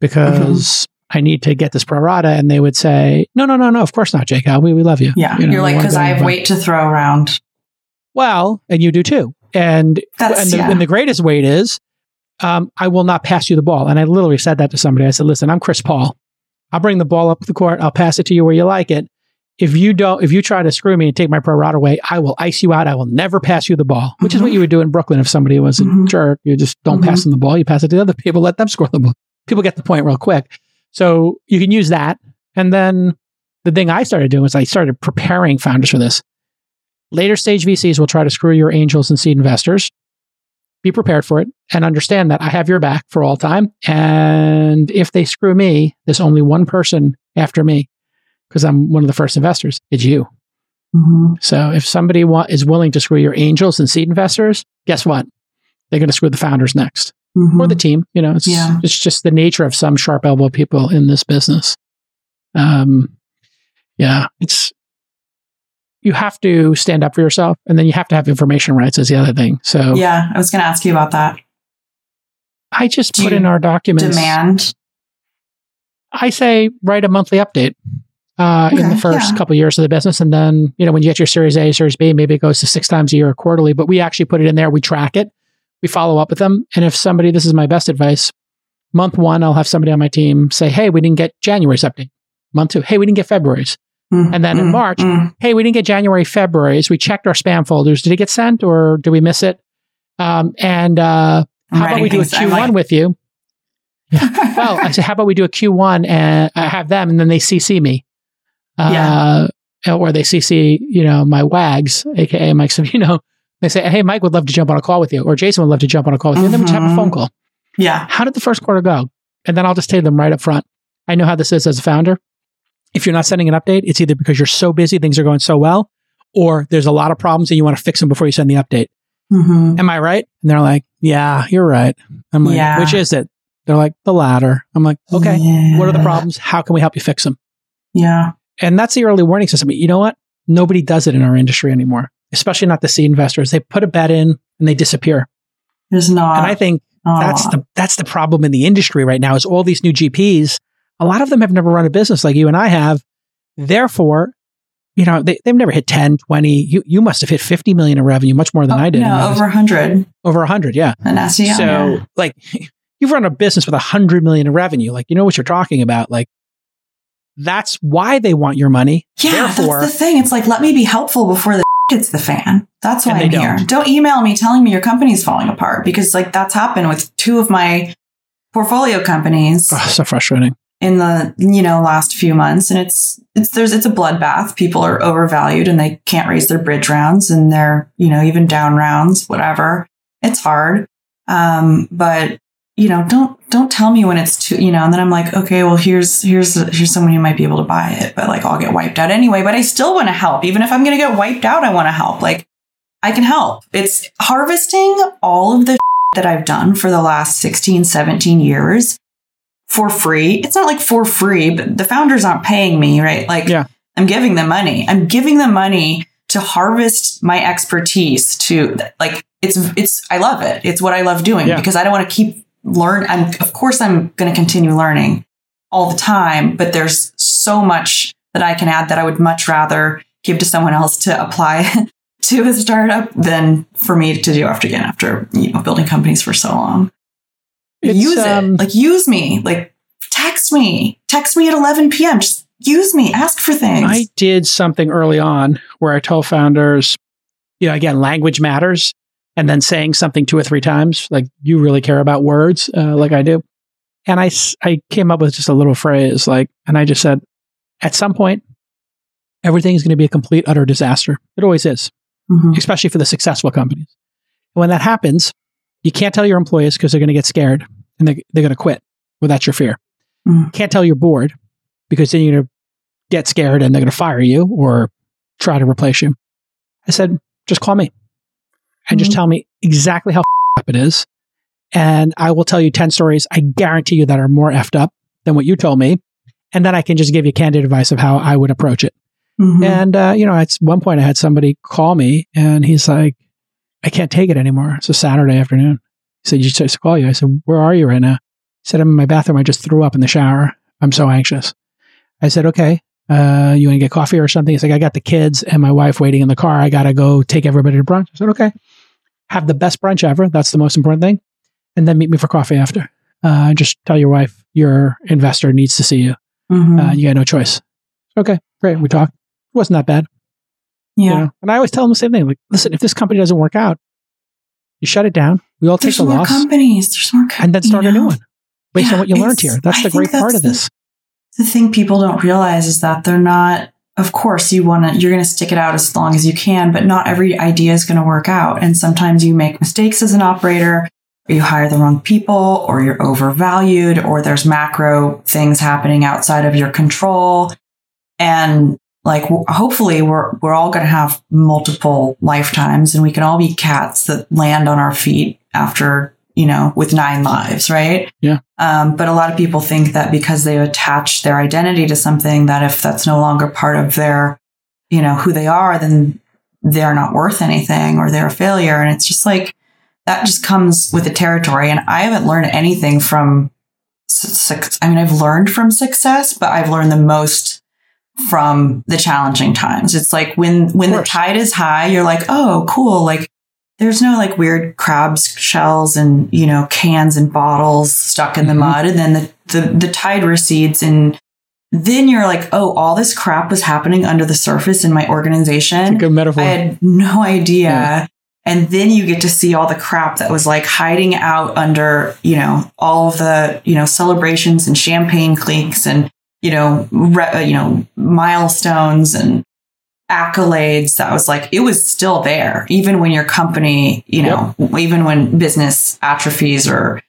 because I need to get this pro rata. And they would say, no, no, no, no, of course not, Jake. We, we love you. Yeah. You know, You're like, because I have weight to throw around. Well, and you do too. And, and, the, yeah. and the greatest weight is, um, I will not pass you the ball. And I literally said that to somebody. I said, listen, I'm Chris Paul. I'll bring the ball up the court. I'll pass it to you where you like it. If you don't, if you try to screw me and take my pro rata away, I will ice you out. I will never pass you the ball, which is what Mhm. you would do in Brooklyn if somebody was a Mhm. jerk. You just don't pass them the ball. You pass it to the other people, let them (laughs) score the ball. People get the point real quick. So you can use that. And then the thing I started doing was I started preparing founders for this. Later stage VCs will try to screw your angels and seed investors. Be prepared for it and understand that I have your back for all time. And if they screw me, there's only one person after me because I'm one of the first investors. It's you. Mhm. So if somebody wa- is willing to screw your angels and seed investors, guess what? They're going to screw the founders next Mhm. or the team. You know, it's Yeah. it's just the nature of some sharp elbow people in this business. Um, yeah, it's you have to stand up for yourself, and then you have to have information rights. Is the other thing. So yeah. I was going to ask you about that. I just Do put in our documents. Demand. I say write a monthly update uh, in the first yeah. couple of years of the business, and then you know when you get your Series A, Series B, maybe it goes to six times a year or quarterly. But we actually put it in there. We track it. We follow up with them, and if somebody, this is my best advice. Month one, I'll have somebody on my team say, "Hey, we didn't get January's update." Month two, "Hey, we didn't get February's." Mm, And then in mm, March, mm. Hey, we didn't get January, February's. We checked our spam folders. Did it get sent, or did we miss it? Um, and uh, how about we do a things- I'm Q1 like- with you? (laughs) well, I said, how about we do a Q1 and I have them and then they CC me. Uh, Or they CC, you know, my wags, aka Mike Savino. (laughs) They say, hey, Mike would love to jump on a call with you, or Jason would love to jump on a call with you. And then we just have a phone call. yeah. How did the first quarter go? And then I'll just tell them right up front. I know how this is as a founder. If you're not sending an update, it's either because you're so busy, things are going so well, or there's a lot of problems and you want to fix them before you send the update. Mhm. Am I right? And they're like, yeah, you're right. I'm like, Yeah. which is it? They're like, the latter. I'm like, okay, what are the problems? How can we help you fix them? Yeah. And that's the early warning system. You know what? Nobody does it in our industry anymore, especially not the seed investors. They put a bet in and they disappear. There's not. and I think that's the that's the problem in the industry right now is all these new GPs. A lot of them have never run a business like you and I have. Therefore, you know, they, they've never hit 10, 20. You you must have hit 50 million in revenue, much more than Oh, I did. No, over 100 over 100, yeah. in SEO. so, like, (laughs) you've run a business with 100 million in revenue. Like, you know what you're talking about. Like, that's why they want your money. Yeah, Therefore, that's the thing. It's like, let me be helpful before the (laughs) hits the fan. That's why I'm here. don't. Don't email me telling me your company's falling apart because, like, that's happened with two of my portfolio companies oh, so frustrating. In the you know last few months, and it's it's there's it's a bloodbath. People are overvalued and they can't raise their bridge rounds and they're you know even down rounds, whatever. It's hard, um, but you know don't don't tell me when it's too you know and then i'm like okay well here's here's here's someone who might be able to buy it but like i'll get wiped out anyway. But i still want to help. Even if i'm going to get wiped out i want to help. Like i can help. It's harvesting all of the (laughs) that i've done for the last 16 17 years for free. It's not like for free but the founders aren't paying me right? Like Yeah. i'm giving them money. I'm giving them money to harvest my expertise to like it's it's i love it. It's what i love doing Yeah. because i don't want to keep learn i'm of course i'm going to continue learning all the time but there's so much that i can add that i would much rather give to someone else to apply (laughs) to a startup than for me to do after again after you know building companies for so long It's, use um, it like use me like text me text me at 11 p.m just use me ask for things I did something early on where I told founders, you know, again, language matters. And then saying something two or three times, like you really care about words, uh, like I do. And I, I came up with just a little phrase, like, and I just said, at some point, everything's going to be a complete, utter disaster. It always is, Mhm. especially for the successful companies. And when that happens, you can't tell your employees because they're going to get scared and they, they're going to quit. Well, that's your fear. Mm. Can't tell your board because then you're going to get scared and they're going to fire you or try to replace you. I said, just call me and just Mhm. tell me exactly how up it is. And I will tell you 10 stories I guarantee you that are more effed up than what you told me. And then I can just give you candid advice of how I would approach it. Mhm. And, uh, you know, at one point I had somebody call me and he's like, I can't take it anymore. It's a Saturday afternoon. He said, You to call you. I said, Where are you right now? He said, I'm in my bathroom. I just threw up in the shower. I'm so anxious. I said, okay, uh, you want to get coffee or something? He's like, I got the kids and my wife waiting in the car. I got to go take everybody to brunch. I said, okay. Have the best brunch ever. That's the most important thing. And then meet me for coffee after. Uh, just tell your wife your investor needs to see you. Mhm. Uh, you got no choice. Okay, great. We talked. It wasn't that bad. Yeah. You know? And I always tell them the same thing. Like, listen, if this company doesn't work out, you shut it down. We all take There's the more loss companies. There's more com- and then you start a new one based on what you learned here. That's I the great part that's of the- this. the thing people don't realize is that they're not of course you want to you're going to stick it out as long as you can but not every idea is going to work out and sometimes you make mistakes as an operator or you hire the wrong people or you're overvalued or there's macro things happening outside of your control and like hopefully we're we're all going to have multiple lifetimes and we can all be cats that land on our feet after you know with nine lives right um, but a lot of people think that because they attach their identity to something, that if that's no longer part of their, you know, who they are, then they're not worth anything or they're a failure. And it's just like that just comes with the territory. And I haven't learned anything from, I mean, I've learned from success, but I've learned the most from the challenging times. It's like when when the tide is high, you're like, oh, cool, like there's no like weird crabs shells and you know cans and bottles stuck in the Mhm. mud and then the, the the tide recedes and then you're like oh all this crap was happening under the surface in my organization Good metaphor. i had no idea Yeah. and then you get to see all the crap that was like hiding out under you know all of the you know celebrations and champagne clinks and you know re- uh, you know milestones and accolades that was like it was still there even when your company you know even when business atrophies or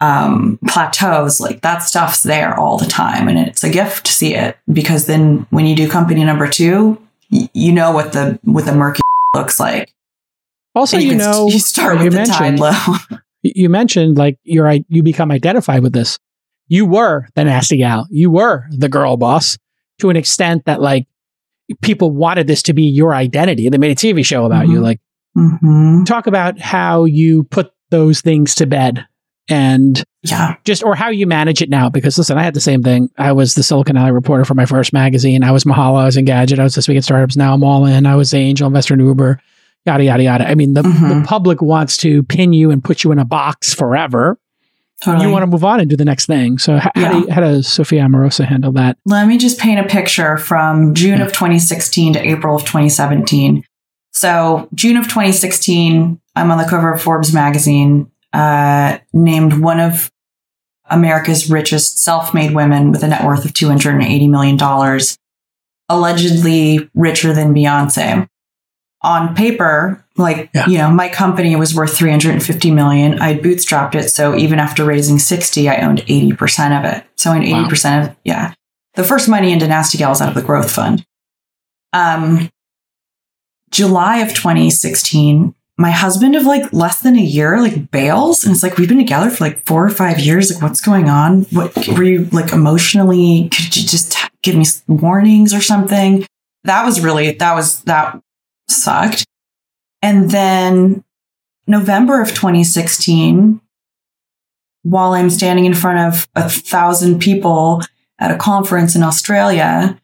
um plateaus like that stuff's there all the time and it's a gift to see it because then when you do company number two y- you know what the what the murky (laughs) looks like. Also, And you can- know, you start you with the tide low. (laughs) you mentioned like you're i- you become identified with this. You were the nasty gal. You were the girl boss to an extent that like people wanted this to be your identity. They made a TV show about you. Mhm. Like mm-hmm. talk about how you put those things to bed and yeah just or how you manage it now because listen i had the same thing i was the silicon alley reporter for my first magazine i was mahalo i was engadget i was this week at startups now i'm all in i was the angel investor in uber yada yada yada i mean the, the Mhm. public wants to pin you and put you in a box forever totally. you want to move on and do the next thing. So how, how, do you, how does sophia amoruso handle that? Let me just paint a picture from June of 2016 to April of 2017. So, June of 2016, I'm on the cover of Forbes magazine, uh, named one of America's richest self made women with a net worth of $280 million, allegedly richer than Beyonce. On paper, like, Yeah. you know, my company was worth 350 million. I bootstrapped it. So even after raising 60, I owned 80% of it. So in 80% of, yeah. The first money into Nasty Gal was out of the growth fund. Um, July of 2016, my husband of like less than a year like bails and it's like we've been together for like four or five years like what's going on what were you like emotionally could you just give me warnings or something that was really that was that sucked and then november of 2016 while i'm standing in front of a thousand people at a conference in australia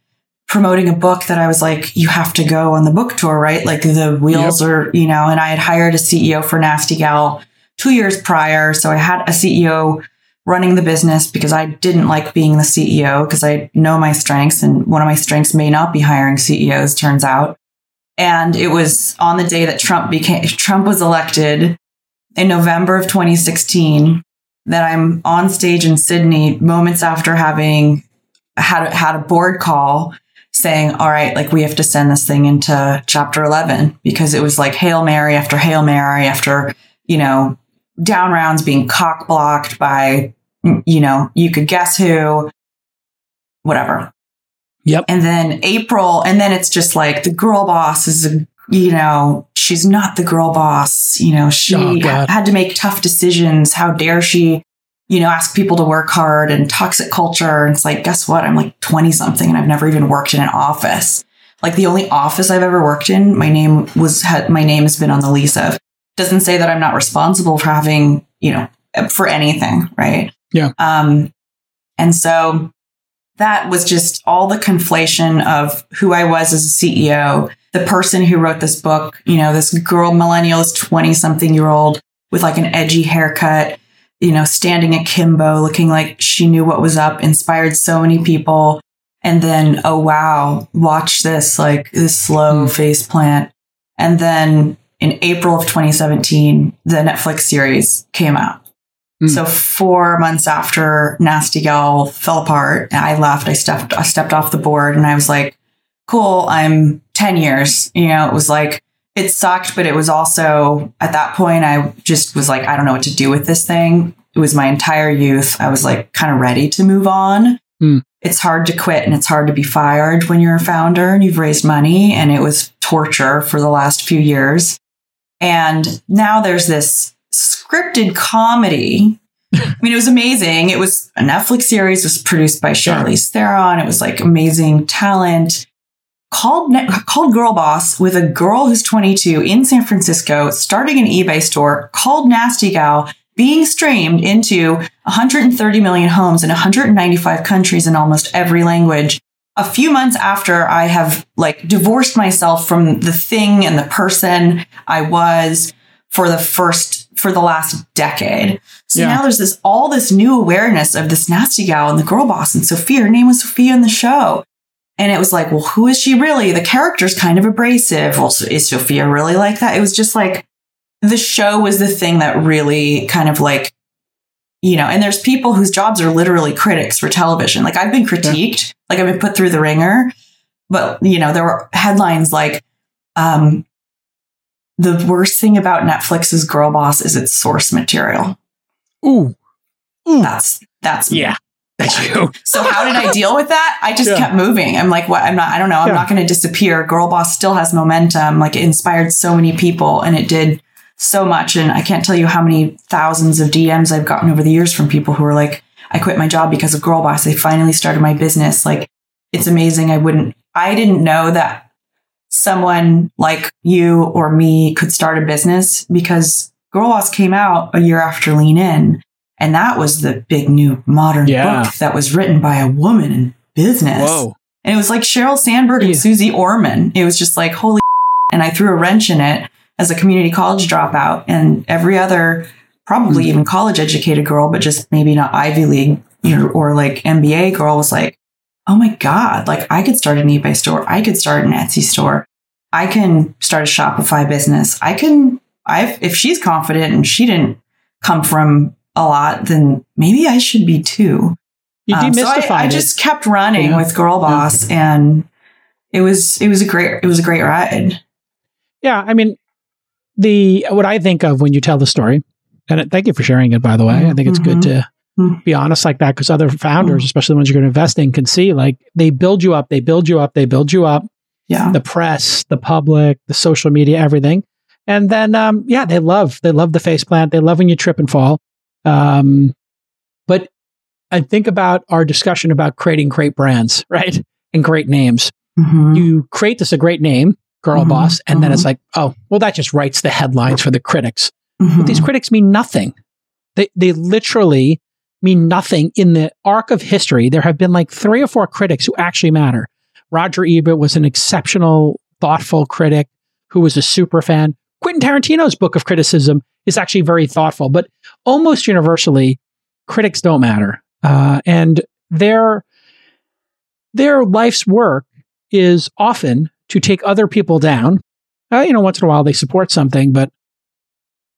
promoting a book that I was like, you have to go on the book tour, right? Like the wheels are, you know, and I had hired a CEO for Nasty Gal two years prior. So I had a CEO running the business because I didn't like being the CEO because I know my strengths and one of my strengths may not be hiring CEOs, turns out. And it was on the day that Trump became, Trump was elected in November of 2016 that I'm on stage in Sydney moments after having had, had a board call saying, all right, like we have to send this thing into chapter 11 because it was like Hail Mary after Hail Mary after, you know, down rounds being cock blocked by, you know, you could guess who, whatever. Yep. And then April, and then it's just like the girl boss is a, you know, she's not the girl boss. You know, she Oh, had to make tough decisions. How dare she, you know, ask people to work hard and toxic culture. And it's like, guess what? I'm like 20 something and I've never even worked in an office. Like the only office I've ever worked in, my name was, had, my name has been on the lease of. Doesn't say that I'm not responsible for having, you know, for anything, right? Yeah. Um, and so that was just all the conflation of who I was as a CEO, the person who wrote this book, you know, this girl, millennial, this 20 something year old with like an edgy haircut, you know, standing akimbo, looking like she knew what was up, inspired so many people. And then, oh wow, watch this, like this slow Mm. face plant. And then in April of 2017, the Netflix series came out. Mm. So four months after Nasty Gal fell apart, I left. I stepped, I stepped off the board, and I was like, "Cool, I'm 10 years." You know, it was like it sucked, but it was also at that point I just was like, I don't know what to do with this thing. It was my entire youth. I was like kind of ready to move on. Hmm. It's hard to quit and it's hard to be fired when you're a founder and you've raised money, and it was torture for the last few years. And now there's this scripted comedy. I mean, it was amazing. It was a Netflix series, was produced by. Charlize Theron. It was like amazing talent. Called called Girl Boss with a girl who's 22 in San Francisco, starting an eBay store called Nasty Gal, being streamed into 130 million homes in 195 countries in almost every language. A few months after I have like divorced myself from the thing and the person I was for the first for the last decade. So Yeah. now there's this all this new awareness of this nasty gal and the girl boss and Sophia. Her name was Sophia in the show. And it was like, well, who is she really? The character's kind of abrasive. Well, so is Sophia really like that? It was just like the show was the thing that really kind of like, you know, and there's people whose jobs are literally critics for television. Like I've been critiqued, like I've been put through the ringer, but you know, there were headlines like, um, the worst thing about Netflix's Girl Boss is its source material. Ooh. That's that's me. Yeah. (laughs) That's you. So how did I deal with that? I just Yeah. kept moving. I'm like, what? I'm not. I don't know. I'm Yeah. not going to disappear. Girl Boss still has momentum. Like it inspired so many people, and it did so much. And I can't tell you how many thousands of DMs I've gotten over the years from people who are like, I quit my job because of Girl Boss. I finally started my business. Like it's amazing. I wouldn't. I didn't know that someone like you or me could start a business because Girl Boss came out a year after Lean In. And that was the big new modern Yeah. book that was written by a woman in business. Whoa. And it was like Sheryl Sandberg and Yeah. Susie Orman. It was just like, holy and I threw a wrench in it as a community college dropout. And every other, probably Mm-hmm. even college educated girl, but just maybe not Ivy League or like MBA girl was like, oh my God, like I could start an eBay store. I could start an Etsy store. I can start a Shopify business. I can, I if she's confident and she didn't come from a lot, then maybe I should be too. You Um, so demystified I, I it. just kept running Yeah. with Girl Boss, and it was it was a great it was a great ride. Yeah, I mean, the what I think of when you tell the story, and thank you for sharing it. By the way, I think it's good to Mhm. be honest like that because other founders, especially the ones you're going to invest in, can see like they build you up, they build you up, they build you up. Yeah, The press, the public, the social media, everything, and then um, yeah, they love they love the face plant. They love when you trip and fall. Um, but I think about our discussion about creating great brands, (laughs) right, and great names Mhm. you create this a great name, girl Mhm, boss, and then mhm. it's like, oh, well, that just writes the headlines for the critics. But these critics mean nothing. They they literally mean nothing in the arc of history. There have been like three or four critics who actually matter. Roger Ebert was an exceptional, thoughtful critic who was a super fan. Quentin Tarantino's book of criticism is actually very thoughtful, but almost universally, critics don't matter, uh, and their their life's work is often to take other people down. Uh, you know, once in a while they support something, but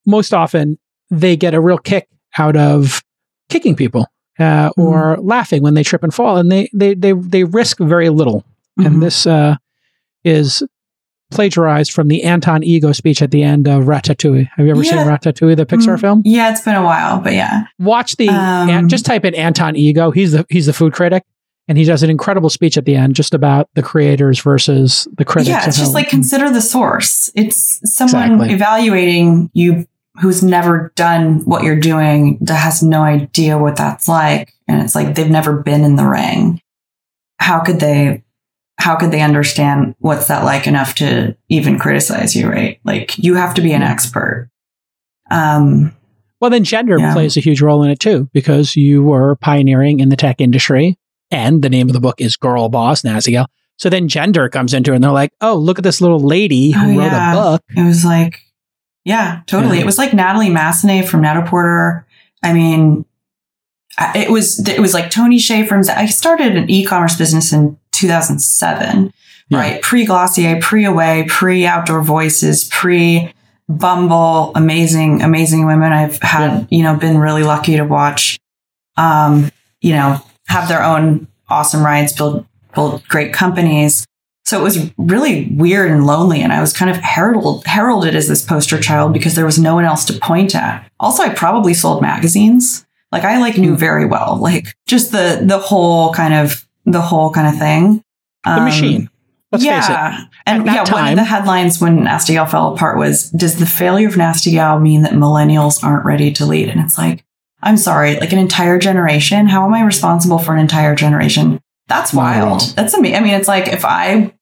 most often they get a real kick out of kicking people uh, or laughing when they trip and fall, and they they they they risk very little. Mhm. And this uh, is plagiarized from the Anton Ego speech at the end of Ratatouille. Have you ever seen Yeah. Ratatouille, the Pixar Mm, film? Yeah, it's been a while, but yeah. Watch the Um, An- just type in Anton Ego. He's the he's the food critic, and he does an incredible speech at the end just about the creators versus the critics. yeah, it's just like consider the source. It's someone Exactly. evaluating you who's never done what you're doing that has no idea what that's like. And it's like they've never been in the ring. How could they how could they understand what's that like enough to even criticize you, right? Like you have to be an expert. Um Well, then gender Yeah. plays a huge role in it too, because you were pioneering in the tech industry, and the name of the book is Girl Boss Nasty Gal. So then gender comes into it, and they're like, "Oh, look at this little lady who Oh, wrote yeah. a book." It was like, yeah, totally. Yeah. It was like Natalie Massenet from Net-a-Porter. I mean, it was it was like Tony Hsieh from. I started an e-commerce business in 2007, Yeah. right? Pre Glossier, pre Away, pre Outdoor Voices, pre Bumble. Amazing, amazing women. I've had you know been really lucky to watch. Um, you know, have their own awesome rides, build build great companies. So it was really weird and lonely. And I was kind of heralded, heralded as this poster child because there was no one else to point at. Also, I probably sold magazines. Like I like knew very well, like just the, the whole kind of, the whole kind of thing. The Um, machine. Let's face it. yeah. And yeah, one of the headlines when Nasty Gal fell apart was, does the failure of Nasty Gal mean that millennials aren't ready to lead? And it's like, I'm sorry, like an entire generation. How am I responsible for an entire generation? That's wild. Wow. That's amazing. I mean, it's like if I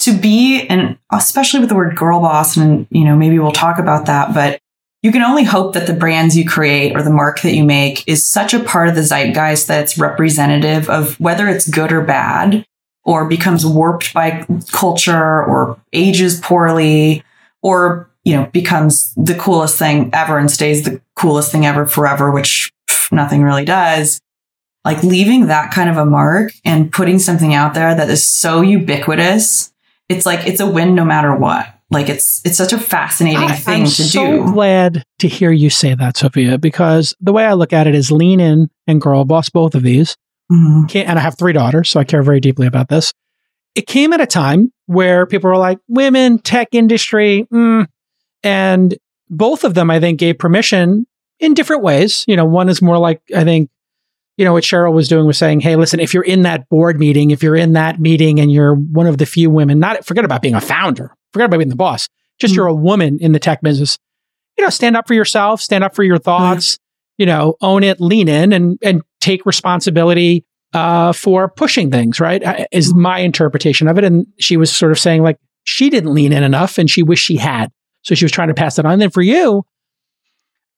to be and especially with the word girl boss, and you know, maybe we'll talk about that, but you can only hope that the brands you create or the mark that you make is such a part of the zeitgeist that it's representative of whether it's good or bad or becomes warped by culture or ages poorly or you know becomes the coolest thing ever and stays the coolest thing ever forever which pff, nothing really does. Like leaving that kind of a mark and putting something out there that is so ubiquitous it's like it's a win no matter what like it's it's such a fascinating I, thing am to so do glad to hear you say that, Sophia, because the way I look at it is lean in and girl boss, both of these. Mhm. And I have three daughters, so I care very deeply about this. It came at a time where people were like, women, tech industry, mm, and both of them, I think, gave permission in different ways. You know, one is more like, I think, you know, what Sheryl was doing was saying, hey, listen, if you're in that board meeting, if you're in that meeting and you're one of the few women, not forget about being a founder, forget about being the boss, just Mhm. you're a woman in the tech business, you know, stand up for yourself, stand up for your thoughts, you know, own it, lean in and, and take responsibility uh, for pushing things, right? Is my interpretation of it. And she was sort of saying like she didn't lean in enough and she wished she had. So she was trying to pass that on. And then for you,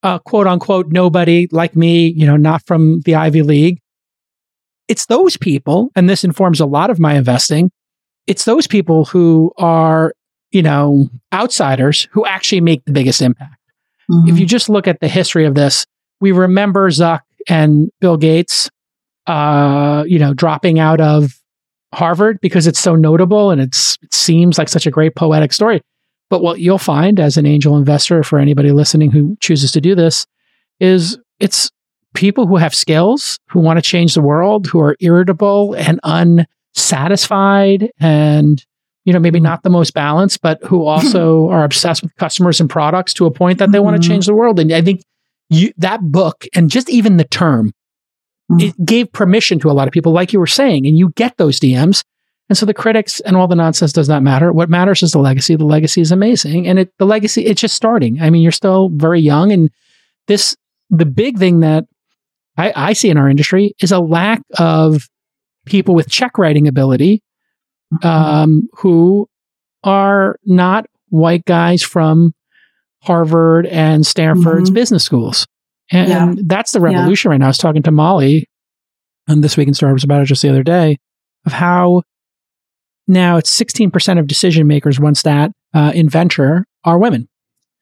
uh, quote unquote, nobody like me, you know, not from the Ivy League. It's those people, and this informs a lot of my investing. It's those people who are, you know, outsiders who actually make the biggest impact. If you just look at the history of this, we remember Zuck and Bill Gates, uh, you know, dropping out of Harvard because it's so notable and it's it seems like such a great poetic story. But what you'll find as an angel investor for anybody listening who chooses to do this is it's people who have skills, who want to change the world, who are irritable and unsatisfied and you know maybe not the most balanced but who (laughs) also are obsessed with customers and products to a point that they want Mhm. to change the world and i think you that book and just even the term Mhm. it gave permission to a lot of people like you were saying and you get those dms and so the critics and all the nonsense does not matter what matters is the legacy the legacy is amazing and it the legacy it's just starting i mean you're still very young and this the big thing that I, I see in our industry is a lack of people with check writing ability um, who are not white guys from Harvard and Stanford's Mhm. business schools. And Yeah. that's the revolution right now. I was talking to Molly on This Week in Startups about it just the other day of how now it's 16% of decision makers, once that uh, in venture, are women.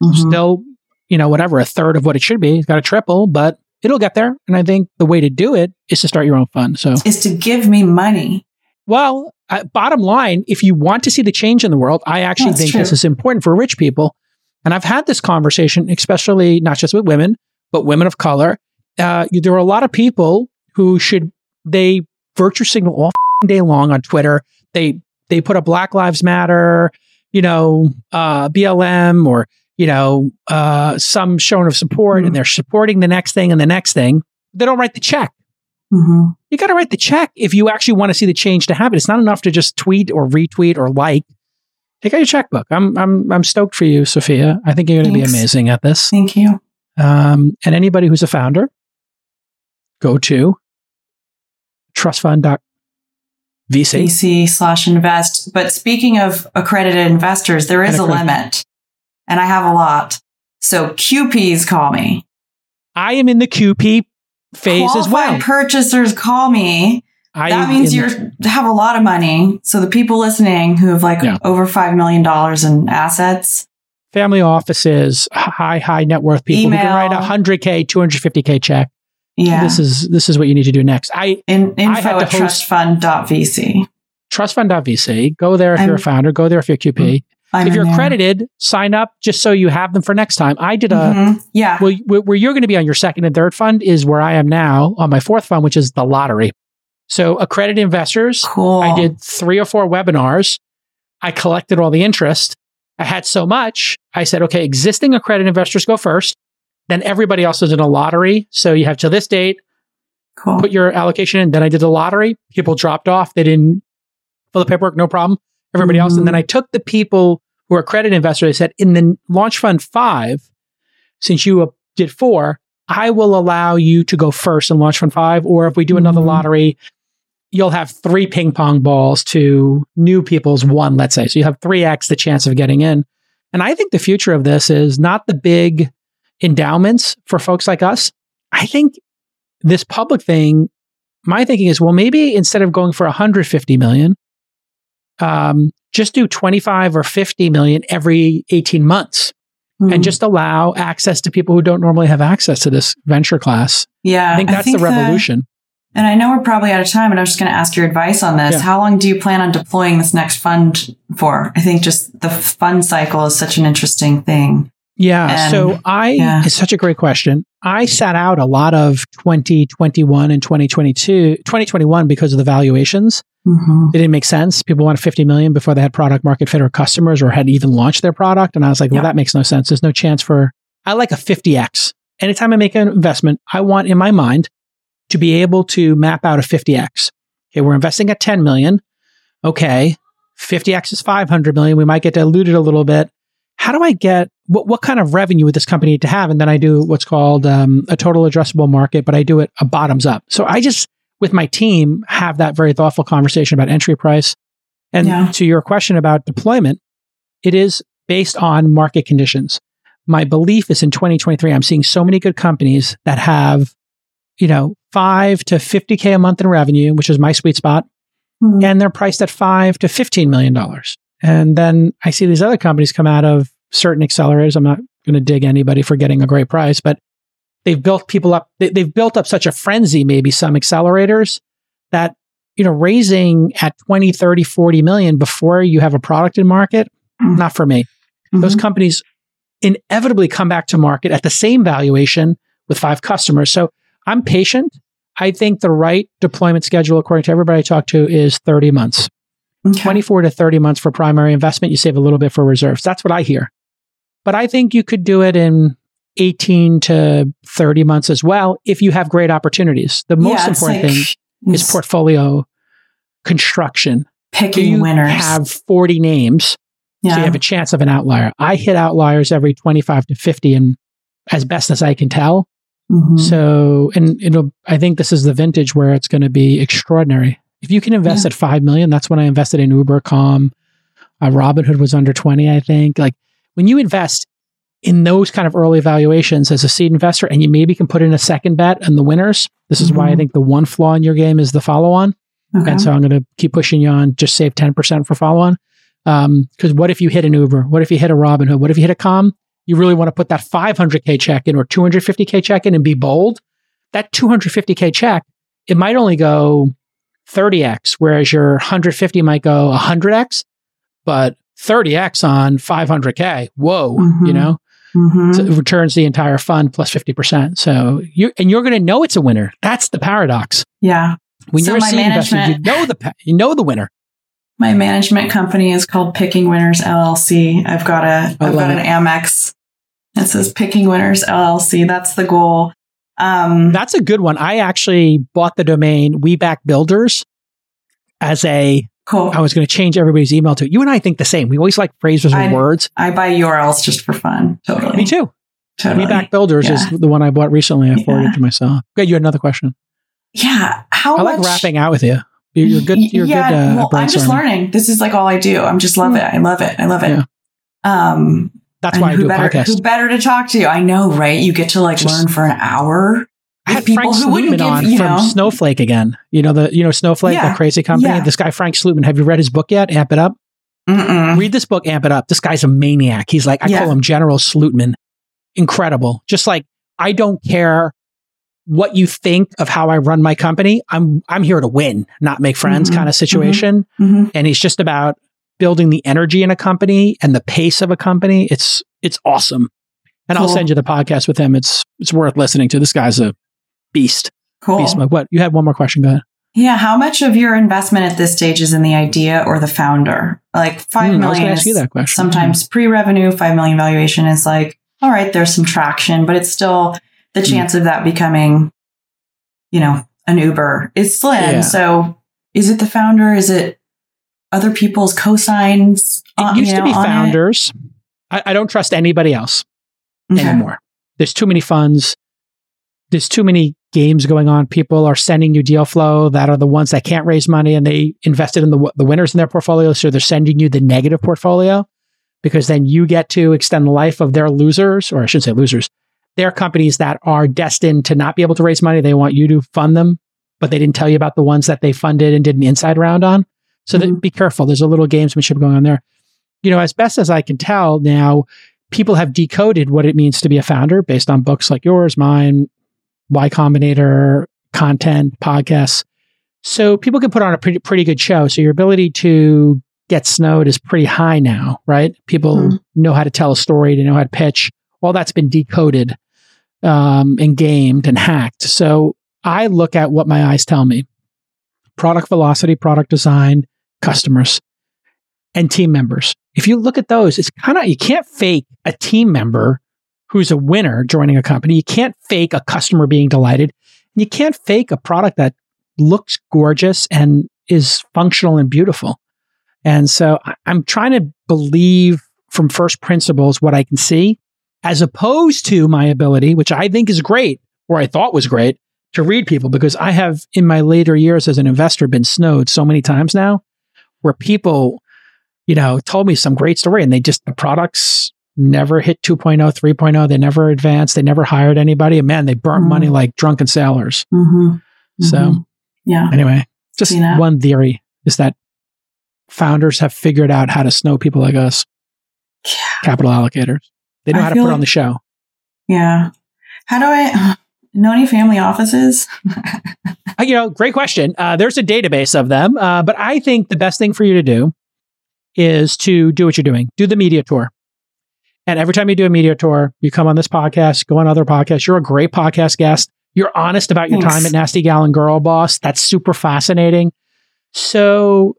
Mhm. Still, you know, whatever, a third of what it should be. It's got to triple, but it'll get there. And I think the way to do it is to start your own fund. So is to give me money well, uh, bottom line, if you want to see the change in the world, I actually That's think true. this is important for rich people. And I've had this conversation, especially not just with women, but women of color. Uh, there are a lot of people who should they virtue signal all day long on Twitter. They they put up Black Lives Matter, you know, uh, BLM, or you know, uh, some showing of support, Mhm. and they're supporting the next thing and the next thing. They don't write the check Mhm. you got to write the check if you actually want to see the change to happen. It's not enough to just tweet or retweet or like. Take out your checkbook. I'm I'm I'm stoked for you, Sophia. I think you're going to be amazing at this. thank you Um, and anybody who's a founder, go to trustfund.vc. VC slash invest. But speaking of accredited investors, there is a limit, and I have a lot. So QPs call me. I am in the QP phase as well. Qualified purchasers call me. I that means you have a lot of money. So the people listening who have like Yeah. over $5 million in assets, family offices, high high net worth people who can write a hundred k, two hundred fifty k check. Yeah. This is this is what you need to do next. I in, I info had at trustfund.vc. trustfund.vc. Go there if you're a I'm- founder. Go there if you're QP. I'm if you're there. accredited, sign up just so you have them for next time. I did a Mhm. yeah. well, where where you're going to be on your second and third fund is where I am now on my fourth fund, which is the lottery. So accredited investors, cool. I did three or four webinars. I collected all the interest. I had so much. I said, okay, existing accredited investors go first. Then everybody else is in a lottery. So you have to this date, Cool. put your allocation in. Then I did the lottery. People dropped off. They didn't fill the paperwork. No problem. Everybody else. And then I took the people who are credit investors. I said, in the launch fund five, since you uh, did four, I will allow you to go first in launch fund five. Or if we do another Mhm. lottery, you'll have three ping pong balls to new people's one, let's say. So you have 3x the chance of getting in. And I think the future of this is not the big endowments for folks like us. I think this public thing, my thinking is, well, maybe instead of going for 150 million, um, just do 25 or 50 million every 18 months Mhm. and just allow access to people who don't normally have access to this venture class. yeah. I think that's the revolution. and I know we're probably out of time, but I was just going to ask your advice on this. Yeah. How long do you plan on deploying this next fund for? I think just the fund cycle is such an interesting thing. Yeah. And- so I, yeah. it's such a great question. I sat out a lot of 2021 and 2022, 2021 because of the valuations. Mm-hmm. It didn't make sense. People wanted 50 million before they had product market fit or customers or had even launched their product. And I was like, well, Yeah. that makes no sense. There's no chance for, I like a 50x. Anytime I make an investment, I want in my mind to be able to map out a 50x. Okay. We're investing at 10 million. Okay. 50x is 500 million. We might get diluted a little bit. How do I get what, what kind of revenue would this company need to have? And then I do what's called um, a total addressable market, but I do it a bottoms up. So I just, with my team, have that very thoughtful conversation about entry price. And Yeah. to your question about deployment, it is based on market conditions. My belief is in 2023, I'm seeing so many good companies that have, you know, five to 50K a month in revenue, which is my sweet spot Mhm. and they're priced at five to fifteen million dollars. And then I see these other companies come out of certain accelerators. I'm not going to dig anybody for getting a great price, but they've built people up. They, they've built up such a frenzy, maybe some accelerators that, you know, raising at 20, 30, 40 million before you have a product in market, Mm. not for me. Those Mhm. companies inevitably come back to market at the same valuation with five customers. So I'm patient. I think the right deployment schedule, according to everybody I talk to, is 30 months. Okay. 24 to 30 months for primary investment. You save a little bit for reserves. That's what I hear. But I think you could do it in 18 to 30 months as well if you have great opportunities. The most Yeah, important like- thing is portfolio construction. Picking you winners. have 40 names? yeah. So you have a chance of an outlier. I hit outliers every 25 to 50 and as best as I can tell. Mhm. So, and it'll, I think this is the vintage where it's going to be extraordinary. If you can invest Yeah. at 5 million, that's when I invested in Uber.com. Uh, Robinhood was under 20, I think. Like when you invest in those kind of early valuations as a seed investor and you maybe can put in a second bet on the winners, this is why I Mhm. think the one flaw in your game is the follow on. Okay. And so I'm going to keep pushing you on, just save 10% for follow on. Because what if you hit an Uber? What if you hit a Robinhood? What if you hit a Calm? You really want to put that 500K check in or 250K check in and be bold. That 250K check, it might only go 30X, whereas your 150 might go 100X, but 30X on 500K. Whoa, you Mhm. know? Mhm. So it returns the entire fund plus 50%. So you and you're going to know it's a winner. That's the paradox. yeah. When So you're a my seed investor, you know the you know the winner. My management company is called Picking Winners LLC. I've got a I've got an. Amex. It says Picking Winners LLC. That's the goal. Um, That's a good one. I actually bought the domain We Back Builders as a. cool. I was going to change everybody's email to. You and I think the same. We always like phrases or I- words. I buy URLs just for fun. Totally. Me too. Totally. We Back Builders Yeah. is the one I bought recently. I forwarded Yeah. it to myself. Okay, you had another question. Yeah. How I like much? wrapping out with you. You're, you're good. You're yeah, good. Uh, well, I'm just learning. This is like all I do. I'm just love it. I love it. I love it. Yeah. Um, That's And why I who do a better, podcast. Who better to talk to? You? I know, right? You get to like Just- learn for an hour. I had people Frank who Slootman give, on from know- Snowflake again. You know the you know Snowflake, Yeah. the crazy company. Yeah. This guy Frank Slootman. Have you read his book yet? Amp it up. Mm-mm. Read this book, Amp it up. This guy's a maniac. He's like I Yeah. call him General Slootman. Incredible. Just like I don't care what you think of how I run my company. I'm I'm here to win, not make friends Mhm. kind of situation. Mhm. And he's just about building the energy in a company and the pace of a company. It's it's awesome. And I'll send you the podcast with him. It's it's worth listening to. This guy's a beast. Cool. Beast mode. What? You had one more question. Go ahead. Yeah. How much of your investment at this stage is in the idea or the founder? Like five Hmm, I was million ask you is that question. sometimes pre-revenue, five million valuation is like, all right, there's some traction, but it's still the Hmm. chance of that becoming, you know, an Uber is slim. Yeah. So is it the founder? Is it other people's cosigns? It on- used you to be know, on it? founders. I, I don't trust anybody else Okay. anymore. There's too many funds. There's too many games going on. People are sending you deal flow that are the ones that can't raise money and they invested in the, the winners in their portfolio. So they're sending you the negative portfolio because then you get to extend the life of their losers, or I shouldn't say losers, their companies that are destined to not be able to raise money. They want you to fund them, but they didn't tell you about the ones that they funded and did an inside round on. So that, Mhm. be careful. There's a little gamesmanship going on there. You know, as best as I can tell now, people have decoded what it means to be a founder based on books like yours, mine, Y Combinator, content, podcasts. So people can put on a pretty, pretty good show. So your ability to get snowed is pretty high now, right? People Mhm. know how to tell a story, they know how to pitch. All that's been decoded um, and gamed and hacked. So I look at what my eyes tell me product velocity, product design, customers, and team members. If you look at those, it's kind of, you can't fake a team member who's a winner joining a company. You can't fake a customer being delighted. You can't fake a product that looks gorgeous and is functional and beautiful. And so I'm trying to believe from first principles what I can see, as opposed to my ability, which I think is great, or I thought was great, to read people, because I have in my later years as an investor been snowed so many times now where people, you know, told me some great story and they just, the products never hit 2.0, 3.0. They never advanced. They never hired anybody. And man, they burnt Mm. money like drunken sailors. Mm-hmm. So Mhm. yeah. anyway, just one theory is that founders have figured out how to snow people like us, Yeah. capital allocators. They know I how to put on the show. Yeah. How do I know any family offices? Uh, you know, great question. Uh, there's a database of them, uh, but I think the best thing for you to do is to do what you're doing. Do the media tour. And every time you do a media tour, you come on this podcast, go on other podcasts. You're a great podcast guest. You're honest about your Thanks. time at Nasty Gal and Girl Boss. That's super fascinating. So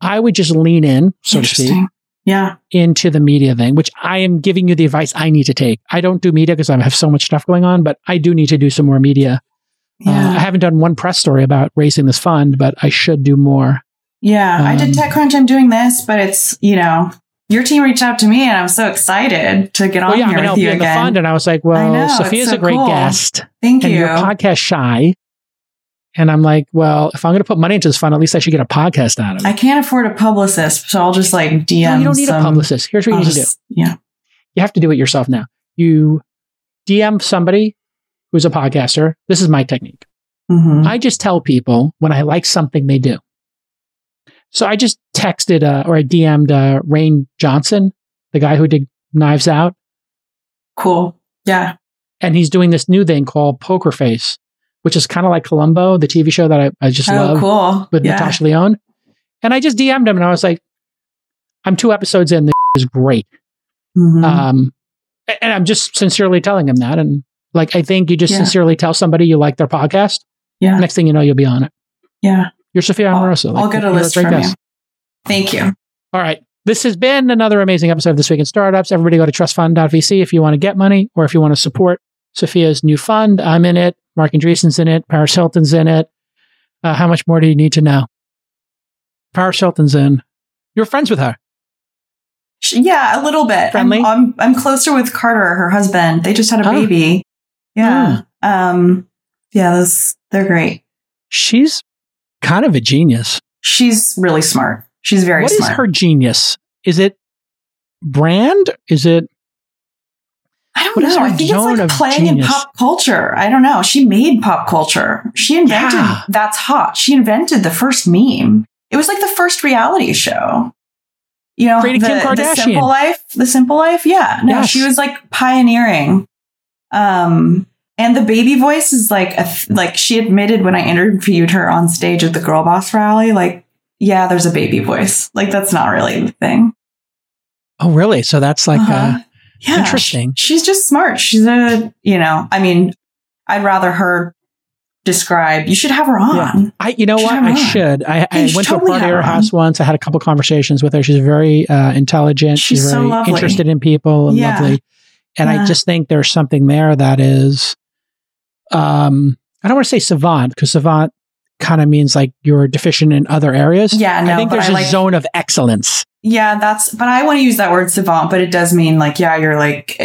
I would just lean in, so to speak. Yeah. into the media thing, which I am giving you the advice I need to take. I don't do media because I have so much stuff going on, but I do need to do some more media. Uh, I haven't done one press story about raising this fund, but I should do more. yeah. I um, did TechCrunch. I'm doing this, but it's, you know, your team reached out to me and I'm so excited to get on well, yeah, here with you in the again. fund, and I was like, well, know, Sophia's so a great cool. guest, Thank and you. you're podcast shy. And I'm like, well, if I'm going to put money into this fund, at least I should get a podcast out of it. I can't afford a publicist, so I'll just like DM. no, you don't need some, a publicist. Here's what I'll you need to do. Yeah. You have to do it yourself now. You DM somebody who's a podcaster. This is my technique. Mhm. I just tell people when I like something they do. So I just texted uh, or I DM'd uh, Rain Johnson, the guy who did Knives Out, Cool. Yeah. and he's doing this new thing called Poker Face, which is kind of like Columbo, the TV show that I, I just oh, love cool. with yeah. Natasha Lyonne. And I just DM'd him and I was like, I'm two episodes in. This (laughs) is great. Mhm. Um, and I'm just sincerely telling him that. And like, I think you just Yeah. sincerely tell somebody you like their podcast. yeah. Next thing you know, you'll be on it. Yeah. You're Sophia I'll, Amoruso. I'll get a list from guest. you. Thank you. All right. This has been another amazing episode of This Week in Startups. Everybody go to trustfund.vc if you want to get money or if you want to support Sophia's new fund. I'm in it. Marc Andreessen's in it. Paris Hilton's in it. Uh, how much more do you need to know? Paris Hilton's in. You're friends with her. Yeah, a little bit. Friendly? I'm, I'm I'm closer with Carter, her husband. They just had a Oh. baby. Yeah. Um. Yeah, those they're great. She's kind of a genius. She's really smart. She's very smart. What is her genius? Is it brand? Is it I don't know. I think it's like playing in pop culture. I don't know. She made pop culture. She invented Yeah. that's hot. She invented the first meme. It was like the first reality show. You know, Created the, Kim the simple life. The simple life. Yeah. No, Yes. she was like pioneering. Um, and the baby voice is like a th- like she admitted when I interviewed her on stage at the Girl Boss rally, like, yeah, there's a baby voice. Like that's not really the thing. Oh, really? So that's like, uh Uh-huh. Yeah, interesting. She's just smart. She's a, you know, I mean, I'd rather her describe. You should have her on. Yeah. I, you know what? I on. should. I, I went should to a party at her house once. I had a couple conversations with her. She's very uh, intelligent. She's She's very lovely. interested in people and Yeah. lovely. And I just think there's something there that is, um, I don't want to say savant because savant kind of means like you're deficient in other areas. Yeah, no, I think there's I a like- zone of excellence. Yeah, that's, but I want to use that word savant, but it does mean like, yeah, you're like